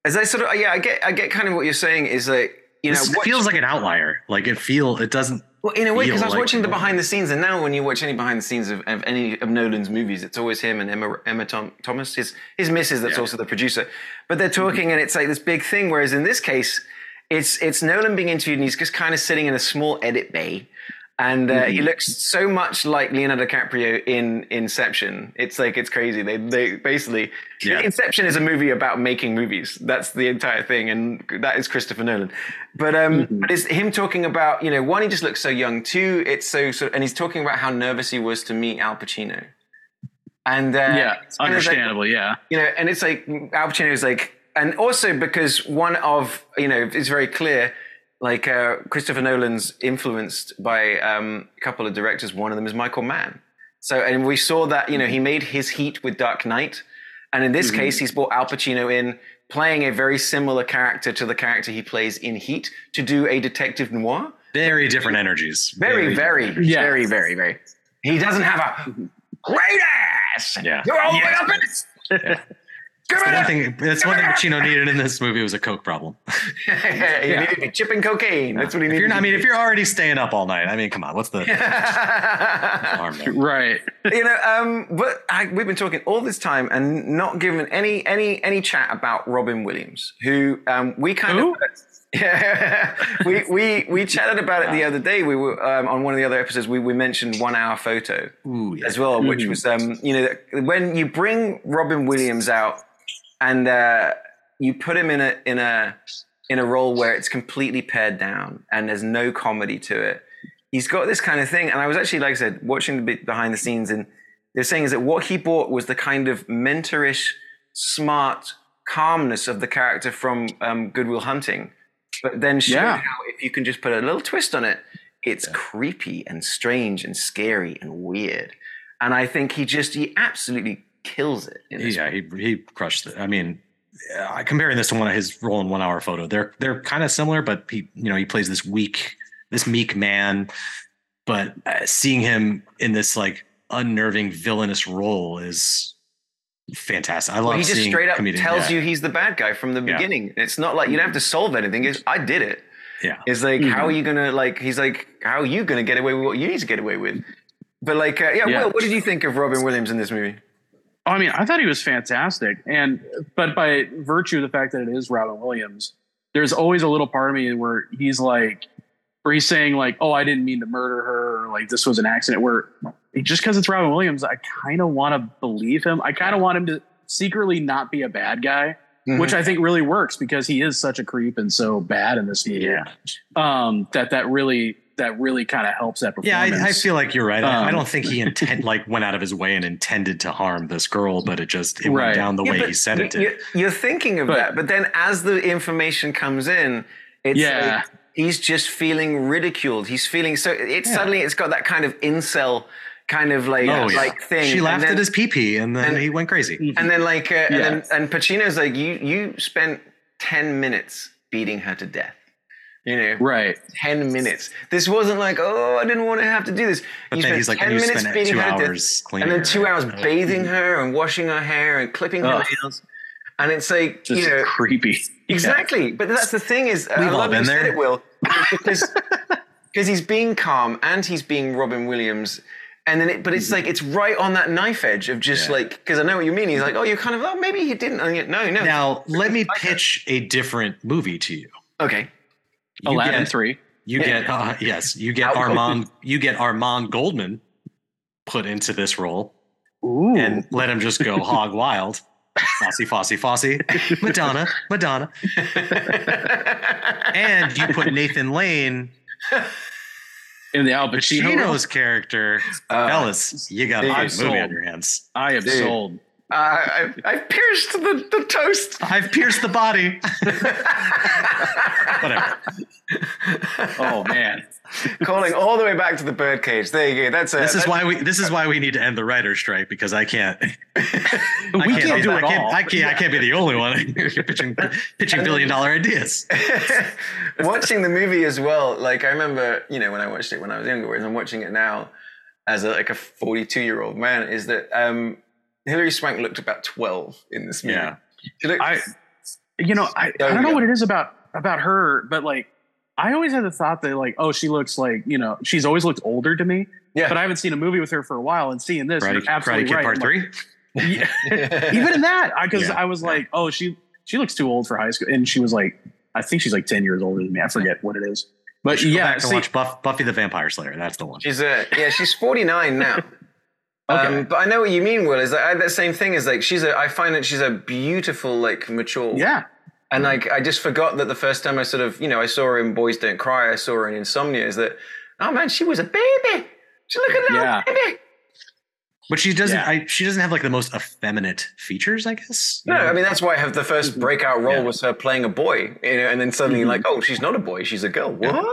as I sort of yeah, I get I get kind of what you're saying is like you know This feels like an outlier. Like it feel it doesn't. Well, in a way, because I was like watching the behind the scenes, and now when you watch any behind the scenes of, of any of Nolan's movies, it's always him and Emma Emma Tom, Thomas, his his missus, that's Yeah. also the producer. But they're mm-hmm. talking, and it's like this big thing. Whereas in this case, it's it's Nolan being interviewed, and he's just kind of sitting in a small edit bay, and uh, he looks so much like Leonardo DiCaprio in Inception. It's like it's crazy. They they basically Yeah. Inception is a movie about making movies. That's the entire thing, and that is Christopher Nolan. But um, but it's him talking about you know one he just looks so young. Two, it's so so, and he's talking about how nervous he was to meet Al Pacino. And uh, yeah, understandable. like- yeah. you know, and it's like Al Pacino is like, and also because one of you know it's very clear, like uh, Christopher Nolan's influenced by um, a couple of directors. One of them is Michael Mann. So, and we saw that you know he made his Heat with Dark Knight, and in this case, he's brought Al Pacino in playing a very similar character to the character he plays in Heat to do a detective noir. Very different energies. Very, very, different Yeah. very, very, very. He doesn't have a great ass. Yeah. You're all the way up in it. Give One it up. thing, that's one thing Pacino needed in this movie was a coke problem. he needed to be chipping cocaine. That's what he If needed. you're not, I mean, if you're already staying up all night, I mean, come on, what's the harm there? Right. you know, um, but I, we've been talking all this time and not given any any any chat about Robin Williams, who um, we kind Who? of. Yeah, we, we we chatted about it the other day. We were um, on one of the other episodes. We, we mentioned one hour photo Ooh, yeah. as well, which was um, you know when you bring Robin Williams out and uh, you put him in a in a in a role where it's completely pared down and there's no comedy to it. He's got this kind of thing, and I was actually, like I said, watching the bit behind the scenes, and they're saying is that what he brought was the kind of mentorish, smart calmness of the character from um, Goodwill Hunting, but then showed Yeah. how if you can just put a little twist on it, it's creepy and strange and scary and weird. And I think he just he absolutely kills it. In this yeah, he he crushed it. I mean, uh, comparing this to one of his role in One Hour Photo, they're they're kind of similar, but he you know he plays this weak, this meek man, but uh, seeing him in this like unnerving villainous role is fantastic. I love Well, he just straight up comedian- tells yeah. you he's the bad guy from the Yeah. beginning. It's not like you don't have to solve anything. It's I did it. yeah. It's like Mm-hmm. how are you gonna like? He's like, how are you gonna get away with what you need to get away with? But like, uh, yeah, Yeah. Will, what did you think of Robin Williams in this movie? I mean, I thought he was fantastic, and but by virtue of the fact that it is Robin Williams, there's always a little part of me where he's like, where he's saying like, "Oh, I didn't mean to murder her," or like this was an accident. Where just because it's Robin Williams, I kind of want to believe him. I kind of want him to secretly not be a bad guy, Mm-hmm. which I think really works because he is such a creep and so bad in this movie. Yeah. Um, that that really that really kind of helps that Yeah. I, I feel like you're right. I, I Um, don't think he intent like went out of his way and intended to harm this girl, but it just it Right. went down the Yeah, way he said it You, you're you're thinking of But- that, but then as the information comes in, it's Yeah. like he's just feeling ridiculed. He's feeling so. It's Yeah. suddenly it's got that kind of incel kind of like Oh, yeah. like thing. She laughed then- at his pee pee, and then and- he went crazy. And then like, uh, and then and Pacino's like, you you spent ten minutes beating her to death. You know, right. ten minutes. This wasn't like, oh, I didn't want to have to do this. But you then spent he's like, ten you minutes spent two her to death, hours and then two hours mm-hmm. bathing her and washing her hair and clipping her Ugh. nails. And it's like, Just you know, creepy. Exactly, but that's the thing is, We've I all love been you said there. it, Will, because because he's being calm and he's being Robin Williams, and then it, but it's mm-hmm. like it's right on that knife edge of just Yeah. like because I know what you mean. He's like, oh, you're kind of oh maybe he didn't. Oh, and no, no. Now, let me pitch a different movie to you. okay, You Aladdin get, three. you get uh, yes, you get Armand, you get Armand Goldman put into this role, Ooh. and let him just go hog wild. Fosse, Fosse, Fosse, Madonna, Madonna, and you put Nathan Lane, in the Al Pacino. role, Pacino's character. Uh, Fellas, you got a good movie Sold. on your hands. I am Dude. sold. Uh, I, I pierced the, the toast. I've pierced the body. Whatever. Oh man. Calling all the way back to the birdcage. There you go. That's a, This is that's- why we. This is why we need to end the writer's strike because I can't. we I can't, be- do I it can't, all. I can't. I can't be the only one pitching pitching billion dollar ideas. watching the movie as well. Like I remember, you know, when I watched it when I was younger, whereas I'm watching it now as a, like a 42 year old man, is that um, Hilary Swank looked about twelve in this movie. Yeah. She looked, I, you know, I, So I don't know young. what it is about about her, but like, I always had the thought that like, oh, she looks like you know, she's always looked older to me. Yeah. But I haven't seen a movie with her for a while, and seeing this, Karate, you're Karate absolutely Kid right. Part I'm Three. Yeah. even in that, because Yeah, I was yeah. like, oh, she she looks too old for high school, and she was like, I think she's like ten years older than me. I forget what it is, but Go yeah, back and see- watch Buff, Buffy the Vampire Slayer. That's the one. She's a yeah, she's 49 now. Okay. Um, but I know what you mean, Will. Is that that same thing? Is like she's a. I find that she's a beautiful, like mature. yeah, And like I just forgot that the first time I sort of, you know, I saw her in Boys Don't Cry. I saw her in Insomnia. Is that? Oh man, she was a baby. She look at that Yeah. baby. But she doesn't. Yeah. I, she doesn't have like the most effeminate features, I guess. No, I mean that's why I have the first breakout role Yeah. was her playing a boy, you know, and then suddenly like, oh, she's not a boy, she's a girl. What?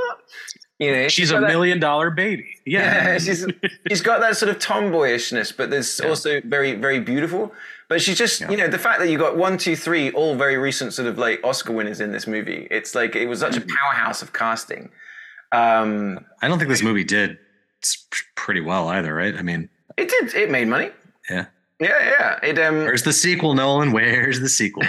You know, she's got a that- million dollar baby. Yeah, Yeah, she's she's got that sort of tomboyishness, but there's also very very beautiful. But she's just you know the fact that you got one, two, three, all very recent sort of like Oscar winners in this movie. It's like it was such a powerhouse of casting. Um, I don't think this movie did pretty well either, right? I mean, it did it made money. yeah. Yeah, yeah. It um Where's the sequel, Nolan? Where's the sequel?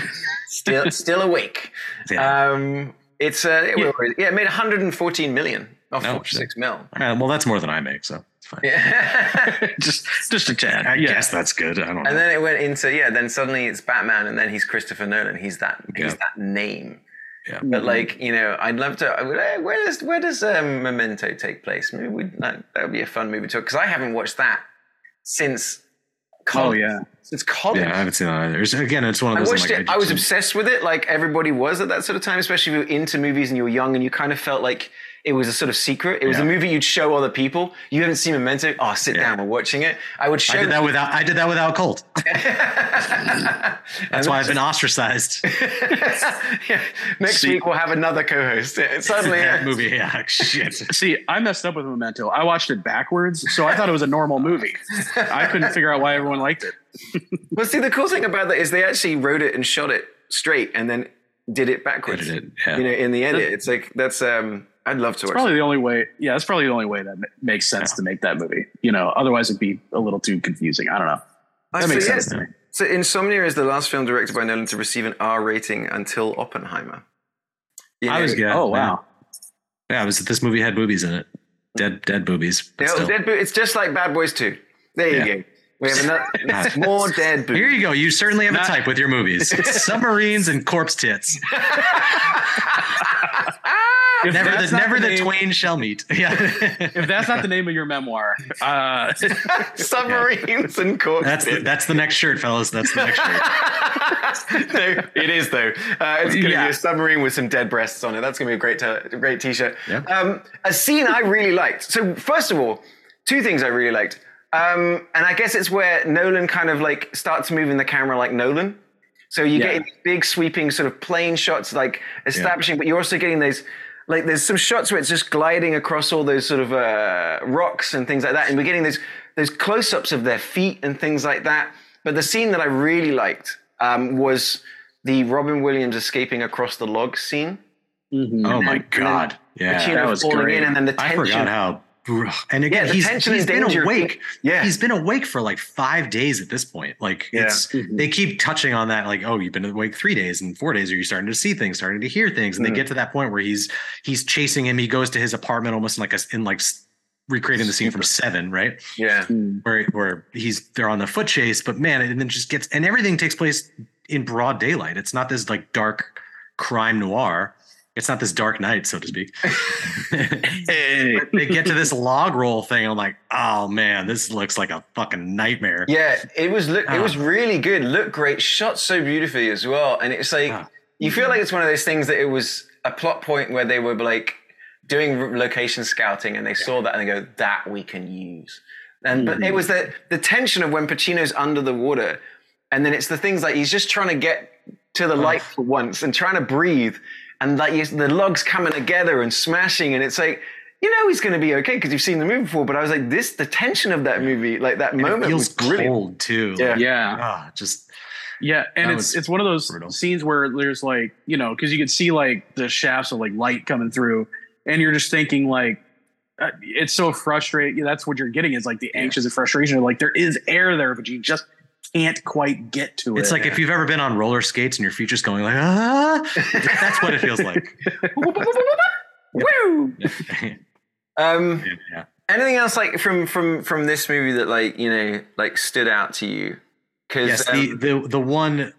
still still awake. Yeah. Um, it's uh, it, Yeah. yeah, it made 114 million off Oh, 46 mil. Uh, well, that's more than I make, so it's fine. Yeah. just just a tad. I yeah. guess that's good. I don't know. And then it went into yeah. Then suddenly it's Batman, and then he's Christopher Nolan. He's that. He's that name. yeah. But like you know, I'd love to. I would- eh, Where does where does um, Memento take place? Maybe we that that would be a fun movie to because I haven't watched that since Oh college. yeah. it's college. Yeah, I haven't seen that either. It's- again, it's one of I those. I'm watched like, it. I was obsessed with it, like everybody was at that sort of time. Especially if you were into movies and you were young, and you kind of felt like it was a sort of secret. It was a movie you'd show other people. You haven't seen Memento. Oh, sit Yeah. down. We're watching it. I would show. I did that without. I did that without Colt. That's That's why I've been ostracized. yeah. Next See- week we'll have another co-host. It- Suddenly, that movie. Yeah, shit. See, I messed up with Memento. I watched it backwards, so I thought it was a normal movie. I couldn't figure out why everyone liked it. Well, see, the cool thing about that is they actually wrote it and shot it straight, and then did it backwards. Edited yeah. You know, in the edit, it's like that's. um I'd love to It's watch. probably the only way. Yeah, that's probably the only way that makes sense to make that movie. You know, otherwise it'd be a little too confusing. I don't know. Uh, That makes so, sense yeah, to me. So, Insomnia is the last film directed by Nolan to receive an R rating until Oppenheimer. You I was. Yeah, oh wow. Yeah, it was. This movie had boobies in it. Dead, dead boobies. but you dead bo- it's just like Bad Boys 2. There you Yeah. go. We have another, more dead boobs. Here you go. You certainly have Not- a type with your movies: submarines and corpse tits. If Never, the, never the, name- twain shall meet. Yeah, If that's not the name of your memoir, uh, Submarines and corpse that's the, tits. that's the next shirt, fellas. That's the next shirt. no, it is though. Uh, it's going to Yeah. be a submarine with some dead breasts on it. That's going to be a great, t- great t-shirt. Yeah. Um, a scene I really liked. So first of all, two things I really liked, um, and I guess it's where Nolan kind of like starts moving the camera like Nolan. So you're Yeah. getting these big sweeping sort of plane shots, like establishing, but you're also getting those. Like there's some shots where it's just gliding across all those sort of uh, rocks and things like that, and we're getting those those close-ups of their feet and things like that. But the scene that I really liked um, was the Robin Williams escaping across the log scene. Oh my god! Yeah, Pacino that was falling great. in, and then the I tension. forgot how. And again, Yeah, the he's, tension he's and been danger. awake. Yeah. he's been awake for like five days at this point. Like, Yeah. it's Mhm. they keep touching on that. Like, oh, you've been awake three days and four days. Are you starting to see things, starting to hear things? And Mhm. they get to that point where he's he's chasing him. He goes to his apartment almost in like a in like recreating the scene from Seven, right? yeah, Where where he's they're on the foot chase, but man, and then just gets and everything takes place in broad daylight. It's not this like dark crime noir. It's not this dark night, so to speak. hey, they get to this log roll thing. I'm like, oh man, this looks like a fucking nightmare. yeah. It was look. It Ah. was really good. Looked great. Shot so beautifully as well. And it's like Ah. you feel like it's one of those things that it was a plot point where they were like doing location scouting and they saw that and they go, that we can use. And but it was the the tension of when Pacino's under the water, and then it's the things like he's just trying to get to the light for once and trying to breathe, and like you, the logs coming together and smashing, and it's like. You know he's going to be okay because you've seen the movie before, but I was like, this, the tension of that movie, like that And moment it was feels brilliant. cold too. Yeah. yeah, Ah, just yeah, and it's it's one of those brutal. scenes where there's like you know because you can see like the shafts of like light coming through, and you're just thinking like. uh, It's so frustrating. That's what you're getting is like the anxious and frustration. Like there is air there, but you just can't quite get to it. It's like if you've ever been on roller skates and your feet just going like ah, that's what it feels like. Woo! Um, yeah. anything else like from from from this movie that like you know like stood out to you? Because Yes, the, the the one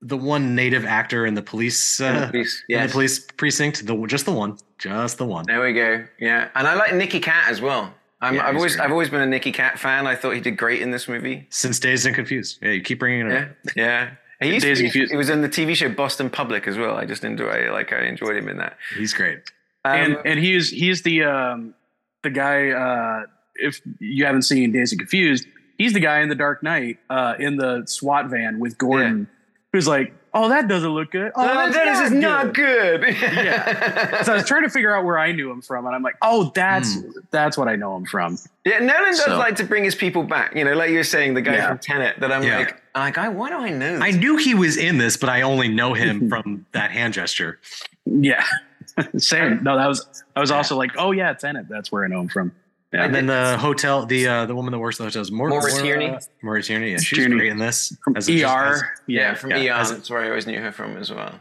the one native actor in the police uh, in yes. the police precinct, the just the one, just the one. There we go. Yeah, and I like Nicky Katt as well. I'm, Yeah, I've always great. I've always been a Nicky Katt fan. I thought he did great in this movie. Since Dazed and Confused. Yeah, you keep bringing it Yeah, up. yeah. He used Days to, Confused. he was in the TV show Boston Public as well. I just enjoy like I enjoyed him in that. He's great. Um, and and he's he's the um the guy uh if you haven't seen Dazed and Confused, he's the guy in the Dark Knight uh in the SWAT van with Gordon who's like, "Oh, that doesn't look good." Oh, no, that's that is not good. Yeah. So I was trying to figure out where I knew him from, and I'm like, "Oh, that's hmm. that's what I know him from." Yeah, Nolan does So- like to bring his people back. You know, like you were saying, the guy Yeah. from Tenet. That I'm Yeah. like, I'm like, I, why do I know? This? I knew he was in this, but I only know him from that hand gesture. Yeah, same. No, that was I was also like, "Oh yeah, Tenet." That's where I know him from. Yeah. And then the hotel, the uh, the woman that works at the hotel is Maura, Maura Tierney. Maura, Maura Tierney. Yeah, she's Tierney. great in this. from As a- ER. just as- yeah, yeah, from yeah, ER. as a- That's where I always knew her from as well.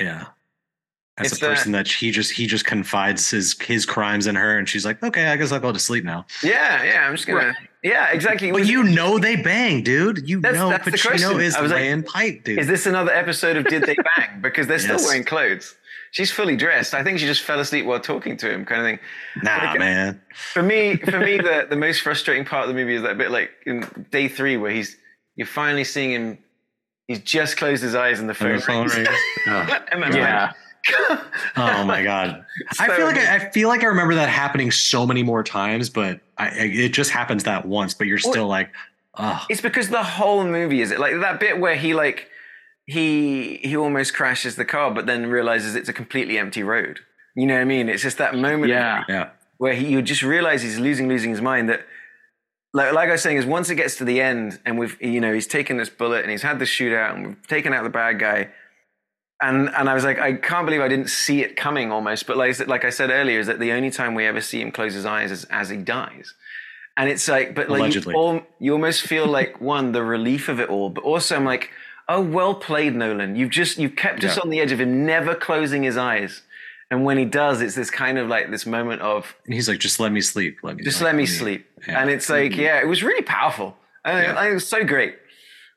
yeah. As It's a person that he just he just confides his his crimes in her, and she's like, okay, I guess I'll go to sleep now. Yeah, yeah. I'm just gonna. Yeah, exactly. But Was- you know they bang, dude. You That's- know that's the. Pacino is I was like, pipe, dude. Is this another episode of Did They Bang? Because they're still Yes. wearing clothes. She's fully dressed. I think she just fell asleep while talking to him, kind of thing. nah, like- man. For me, for me, the, the most frustrating part of the movie is that bit like in day three where he's you're finally seeing him. He's just closed his eyes and the phone, And the phone rings. rings. Oh. and Yeah. like, Oh my god! I feel like. I, I feel like I remember that happening so many more times, but I, I it just happens that once. But you're still like, oh, It's because the whole movie is it like that bit where he like he he almost crashes the car, but then realizes it's a completely empty road. You know what I mean? It's just that moment Yeah. yeah, where he you just realize he's losing losing his mind. That like like I was saying is once it gets to the end and we've you know he's taken this bullet and he's had the shootout and we've taken out the bad guy. And and I was like, I can't believe I didn't see it coming almost. But like I said- like I said earlier, is that the only time we ever see him close his eyes is as he dies. And it's like, but like you, all, you almost feel like one the relief of it all, but also I'm like, oh, well played, Nolan. You've just you've kept us on the edge of him never closing his eyes. And when he does, it's this kind of like this moment of and he's like, just let me sleep. Let me just like, let me sleep. Yeah. And it's like, yeah, it was really powerful. And Yeah. it, it was so great.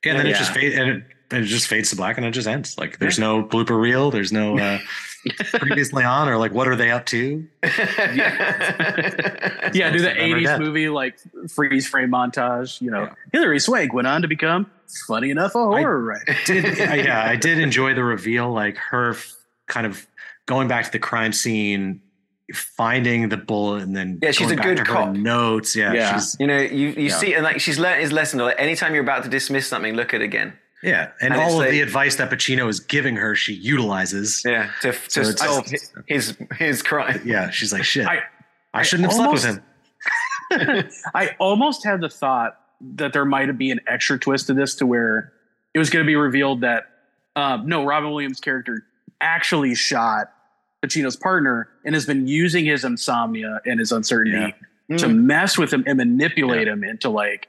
Yeah, and then Yeah. it just fades, and it, and it just fades to black, and it just ends. Like there's no blooper reel. There's no uh, previously on, or like what are they up to? Yeah, do the '80s dead. movie like freeze frame montage. You know, Yeah. Hilary Swank went on to become funny enough a horror writer. Did yeah, I did enjoy the reveal, like her f- kind of going back to the crime scene, finding the bullet, and then Yeah, she's a good to cop. Notes, yeah, Yeah. she's You know, you, you Yeah. see, and like she's learned his lesson. Like anytime you're about to dismiss something, look at it again. Yeah, and, And all of like- the advice that Pacino is giving her, she utilizes. Yeah, to, to So solve his his crime. Yeah, she's like, shit, I, I- shouldn't I have slept with him. I almost had the thought that there might be an extra twist to this, to where it was going to be revealed that um, no, Robin Williams' character actually shot Pacino's partner and has been using his insomnia and his uncertainty to Mm. mess with him and manipulate him into like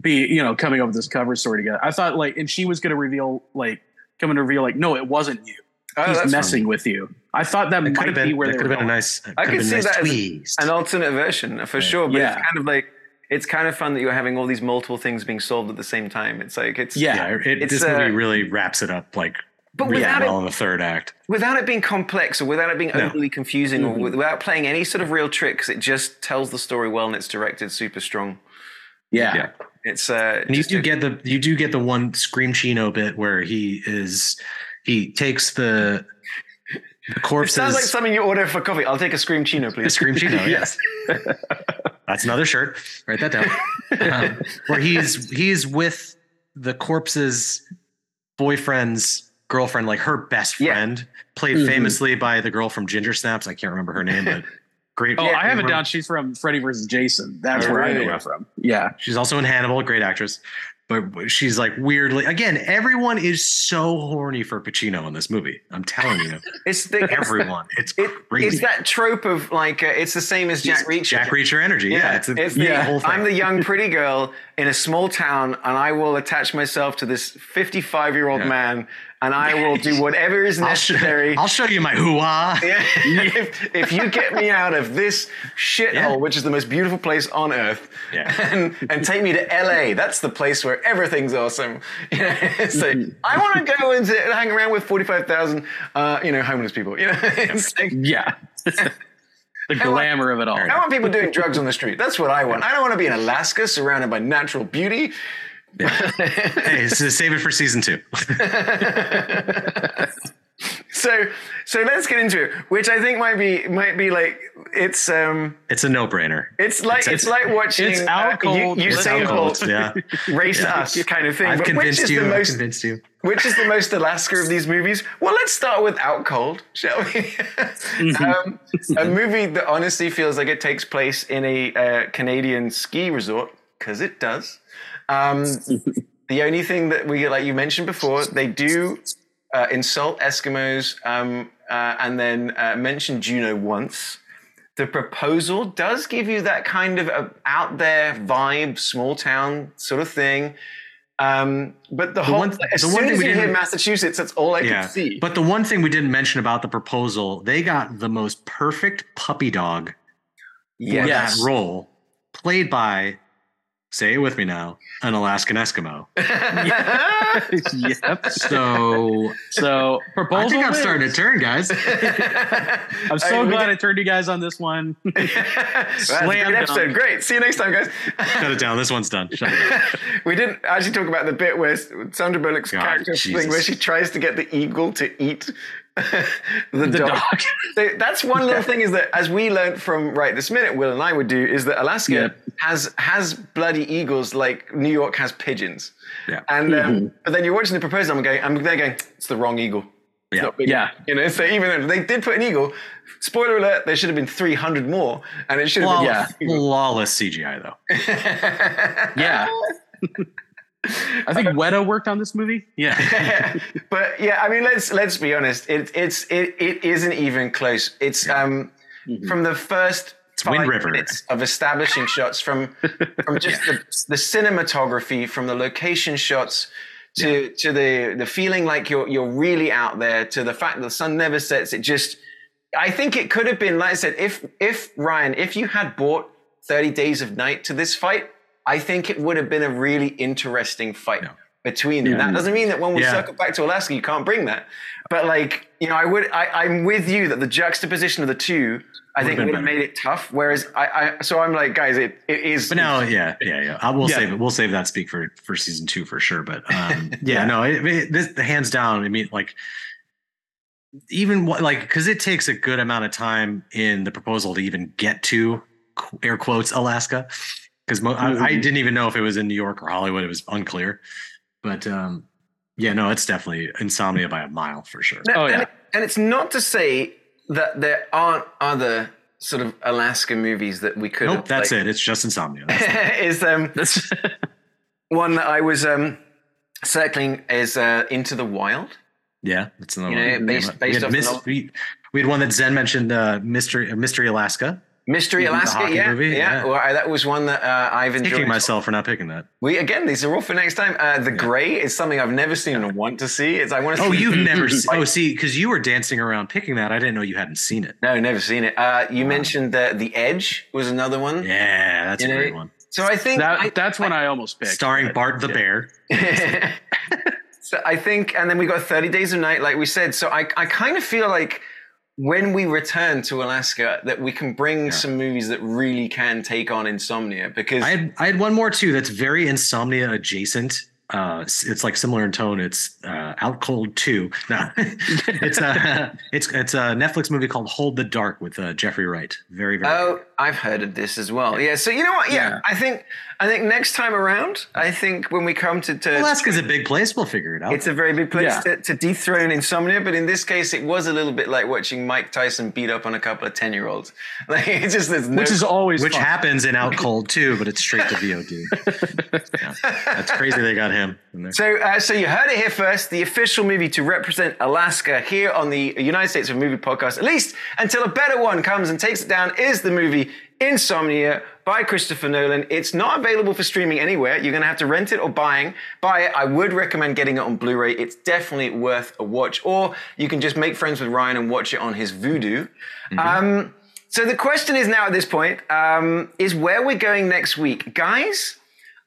be you know coming up with this cover story together. I thought like, and she was going to reveal like coming to reveal like, no, it wasn't you. Oh, He's that's messing with you. I thought that It could might have be been, where that they could were have been a nice. I could could see nice that as twist. an alternate version for sure. But Yeah. it's kind of like it's kind of fun that you're having all these multiple things being solved at the same time. It's like it's Yeah. yeah, it, It's, this uh, movie really wraps it up like But really without well it- in the third act. without it being complex or without it being No. overly confusing Mhm. or without playing any sort of real tricks. It just tells the story well and it's directed super strong. Yeah. Yeah. It's uh, And you just do a- get the you do get the one Scream Chino bit where he is he takes the, the It corpses. sounds like something you order for coffee. I'll take a scream chino, the please. Scream Chino, yes. That's another shirt. Write that down. Um, where he's he's with the corpse's boyfriend's girlfriend, like her best Yeah. friend, played Mhm. famously by the girl from Ginger Snaps. I can't remember her name, but great. Oh, Yeah, I have it down. She's from Freddy versus Jason. That's Oh, where I know her from. Yeah. She's also in Hannibal, great actress. but she's like weirdly again. Everyone is so horny for Pacino in this movie. I'm telling you, It's the everyone. It's It, crazy. it's that trope of like uh, it's the same as Jack Reacher. Jack Reacher energy. Yeah, it's, a, it's the, yeah. whole thing. I'm the young pretty girl in a small town, and I will attach myself to this 55 year old Yeah. man, and I will do whatever is I'll, sh- necessary. I'll show you my hoo-ah. Yeah. if, if you get me out of this shithole, Yeah. which is the most beautiful place on earth, Yeah. and, and take me to LA, that's the place where everything's awesome. You know, so I want to go and hang around with 45,000, uh, you know, homeless people. You know, like, Yeah. the glamour of it all. I want people doing drugs on the street. That's what I want. I don't want to be in Alaska surrounded by natural beauty. Hey, so save it for season two. So, so let's get into it, which I think might be might be like it's um It's a no-brainer. it's like it's, like watching It's out uh, cold, you, it's Usain out Bolt cold. Yeah, race us kind of thing. I've But which convinced is you. the I've convinced you. which is the most Alaska of these movies? Well, let's start with Out Cold, shall we? um, a movie that honestly feels like it takes place in a uh, Canadian ski resort because it does. Um, the only thing that we, like you mentioned before, they do uh, insult Eskimos um, uh, and then uh, mention Juneau once. The proposal does give you that kind of uh, out there vibe, small town sort of thing. Um, but the, whole, one- as the soon one thing as we you hear Massachusetts, that's all I Yeah, could see. but the one thing we didn't mention about the proposal, they got the most perfect puppy dog for that role, played by, say it with me now, an Alaskan Eskimo. yep. So So proposal. I think I'm wins. starting to turn, guys. I'm so I mean, glad did- I turned you guys on this one. Slam good episode. dunk. Great. See you next time, guys. Shut it down. This one's done. Shut it down. we didn't actually talk about the bit where Sandra Bullock's God, character thing, where she tries to get the eagle to eat the, The dog. dog. So that's one little thing is that as we learned from right this minute, Will and I would do is that Alaska Yeah. Has has bloody eagles like New York has pigeons. Yeah. And um, Mm-hmm. but then you're watching the proposal, I'm going, I'm there going, it's the wrong eagle. It's Yeah. not big Yeah. You know, so even though they did put an eagle, spoiler alert, there should have been 300 more, and it should have Flaw- been Flawless CGI though. yeah. I think Weta worked on this movie. Yeah. but yeah, I mean, let's let's be honest. It, it's it, it isn't even close. It's um from the first Wind River. minutes of establishing shots from from just the, the cinematography, from the location shots to to the the feeling like you're you're really out there, to the fact that the sun never sets. It just, I think it could have been like I said. If if Ryan, if you had bought Thirty Days of Night to this fight, I think it would have been a really interesting fight between them. That doesn't mean that when we Yeah. circle back to Alaska, you can't bring that. But like, you know, I would, I, I'm with you that the juxtaposition of the two, I think would have made it tough. Whereas I, I, so I'm like, guys, it, it is. But now, yeah, yeah, yeah. I will Yeah. save it. We'll save that speak for for season two for sure. But um, yeah, no, it, it, this hands down. I mean, like even what like because it takes a good amount of time in the proposal to even get to air quotes Alaska because mo- I, I didn't even know if it was in New York or Hollywood. It was unclear. But um, yeah, no, it's definitely insomnia by a mile for sure. No, Oh, and, yeah. it- and it's not to say that there aren't other sort of Alaska movies that we could. Nope, have, that's like, it. It's just insomnia. Is um one that I was um circling is uh, Into the Wild. Yeah, that's another You know, one. based- we, based had off the Mis- we, we had one that Zen mentioned, uh, Mystery uh, Mystery Alaska. Mystery The Alaska, yeah, movie, yeah. yeah. Well, I- that was one that uh, I've enjoyed. Kicking myself for not picking that. We again, these are all for next time. Uh, the Grey is something I've never seen and want to see. It's I want to. See. Oh, see you've never seen? Oh, see, because you were dancing around picking that. I didn't know you hadn't seen it. No, never seen it. Uh, you mentioned uh, the Edge was another one. Yeah, that's You a know, great one. So I think that. I, that's one I, almost picked. Starring but- Bart the Bear. so I think, and then we got 30 Days of Night, like we said. So I, I kind of feel like when we return to Alaska, that we can bring some movies that really can take on insomnia because I had I had one more too that's very insomnia adjacent uh, it's like similar in tone. It's uh, Out Cold Two. No, it's a it's it's a Netflix movie called Hold the Dark with uh, Jeffrey Wright. Very very. Oh, I've heard of this as well. Yeah. So you know what? Yeah, Yeah. I think I think next time around, I think when we come to, to Alaska's a big place. We'll figure it out. It's a very big place Yeah. to, to dethrone insomnia, but in this case, it was a little bit like watching Mike Tyson beat up on a couple of ten-year-olds. Like it's just no, which is always which fun. happens in Out Cold too, but it's straight to VOD. Yeah. That's crazy they got him in there. So, uh, so you heard it here first. The official movie to represent Alaska here on the United States of Movie podcast, at least until a better one comes and takes it down, is the movie Insomnia by Christopher Nolan. It's not available for streaming anywhere. You're going to have to rent it or buying buy it. I would recommend getting it on Blu-ray. It's definitely worth a watch. Or you can just make friends with Ryan and watch it on his Vudu. Um, so the question is now at this point um, is where we're going next week, guys.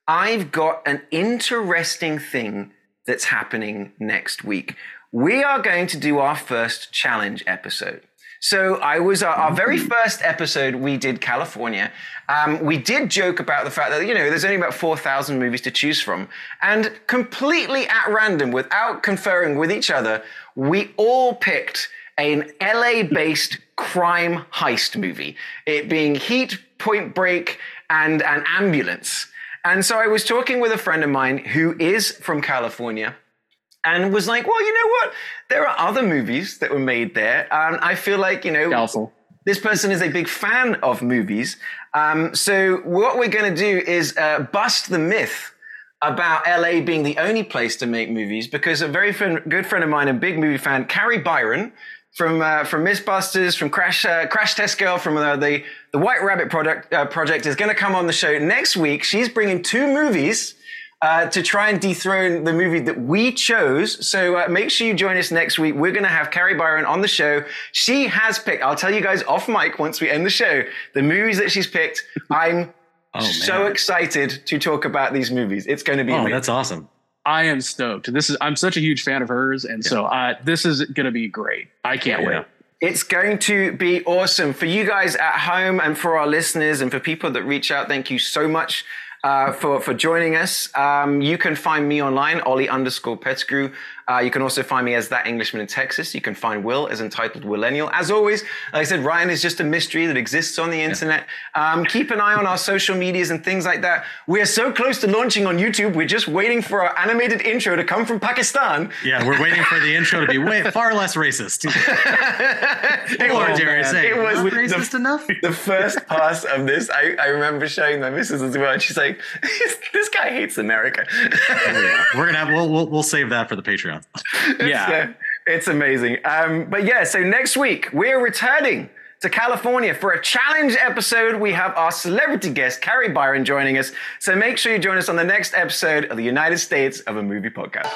I've got an interesting thing that's happening next week. We are going to do our first challenge episode. So I was our, our very first episode. We did California. Um, we did joke about the fact that you know there's only about four thousand movies to choose from, and completely at random, without conferring with each other, we all picked an LA-based crime heist movie. It being Heat, Point Break, and an ambulance. And so I was talking with a friend of mine who is from California and was like, well, you know what? There are other movies that were made there. And I feel like, you know, Doubtful. this person is a big fan of movies. Um, so what we're going to do is uh, bust the myth about LA being the only place to make movies because a very friend, good friend of mine, a big movie fan, Kari Byron from uh, from Mythbusters, from Crash uh, Crash Test Girl, from uh, the the White Rabbit product, uh, project, is going to come on the show next week. She's bringing two movies. Uh, to try and dethrone the movie that we chose. So uh, make sure you join us next week. We're going to have Kari Byron on the show. She has picked, I'll tell you guys off mic once we end the show, the movies that she's picked. I'm Oh, so excited to talk about these movies. It's going to be Oh, amazing. that's awesome. I am stoked. This is I'm such a huge fan of hers, and so uh, this is going to be great. I can't Yeah. wait. It's going to be awesome for you guys at home and for our listeners and for people that reach out. Thank you so much uh, for for joining us. Um, you can find me online, Ollie underscore Pettigrew. Uh, you can also find me as that Englishman in Texas. You can find Will as entitled Willennial. As always, like I said, Ryan is just a mystery that exists on the internet. Um, keep an eye on our social medias and things like that. We are so close to launching on YouTube. We're just waiting for our animated intro to come from Pakistan. Yeah, we're waiting for the intro to be way far less racist. It or was- dare I say, it was not the- racist enough? the first pass of this, I, I remember showing my missus as well. And she's like, this guy hates America. Yeah, we're gonna have we'll, we'll we'll save that for the Patreon. Yeah. So, it's amazing. Um, but yeah, so next week we're returning to California for a challenge episode. We have our celebrity guest, Kari Byron, joining us. So make sure you join us on the next episode of the United States of a Movie Podcast.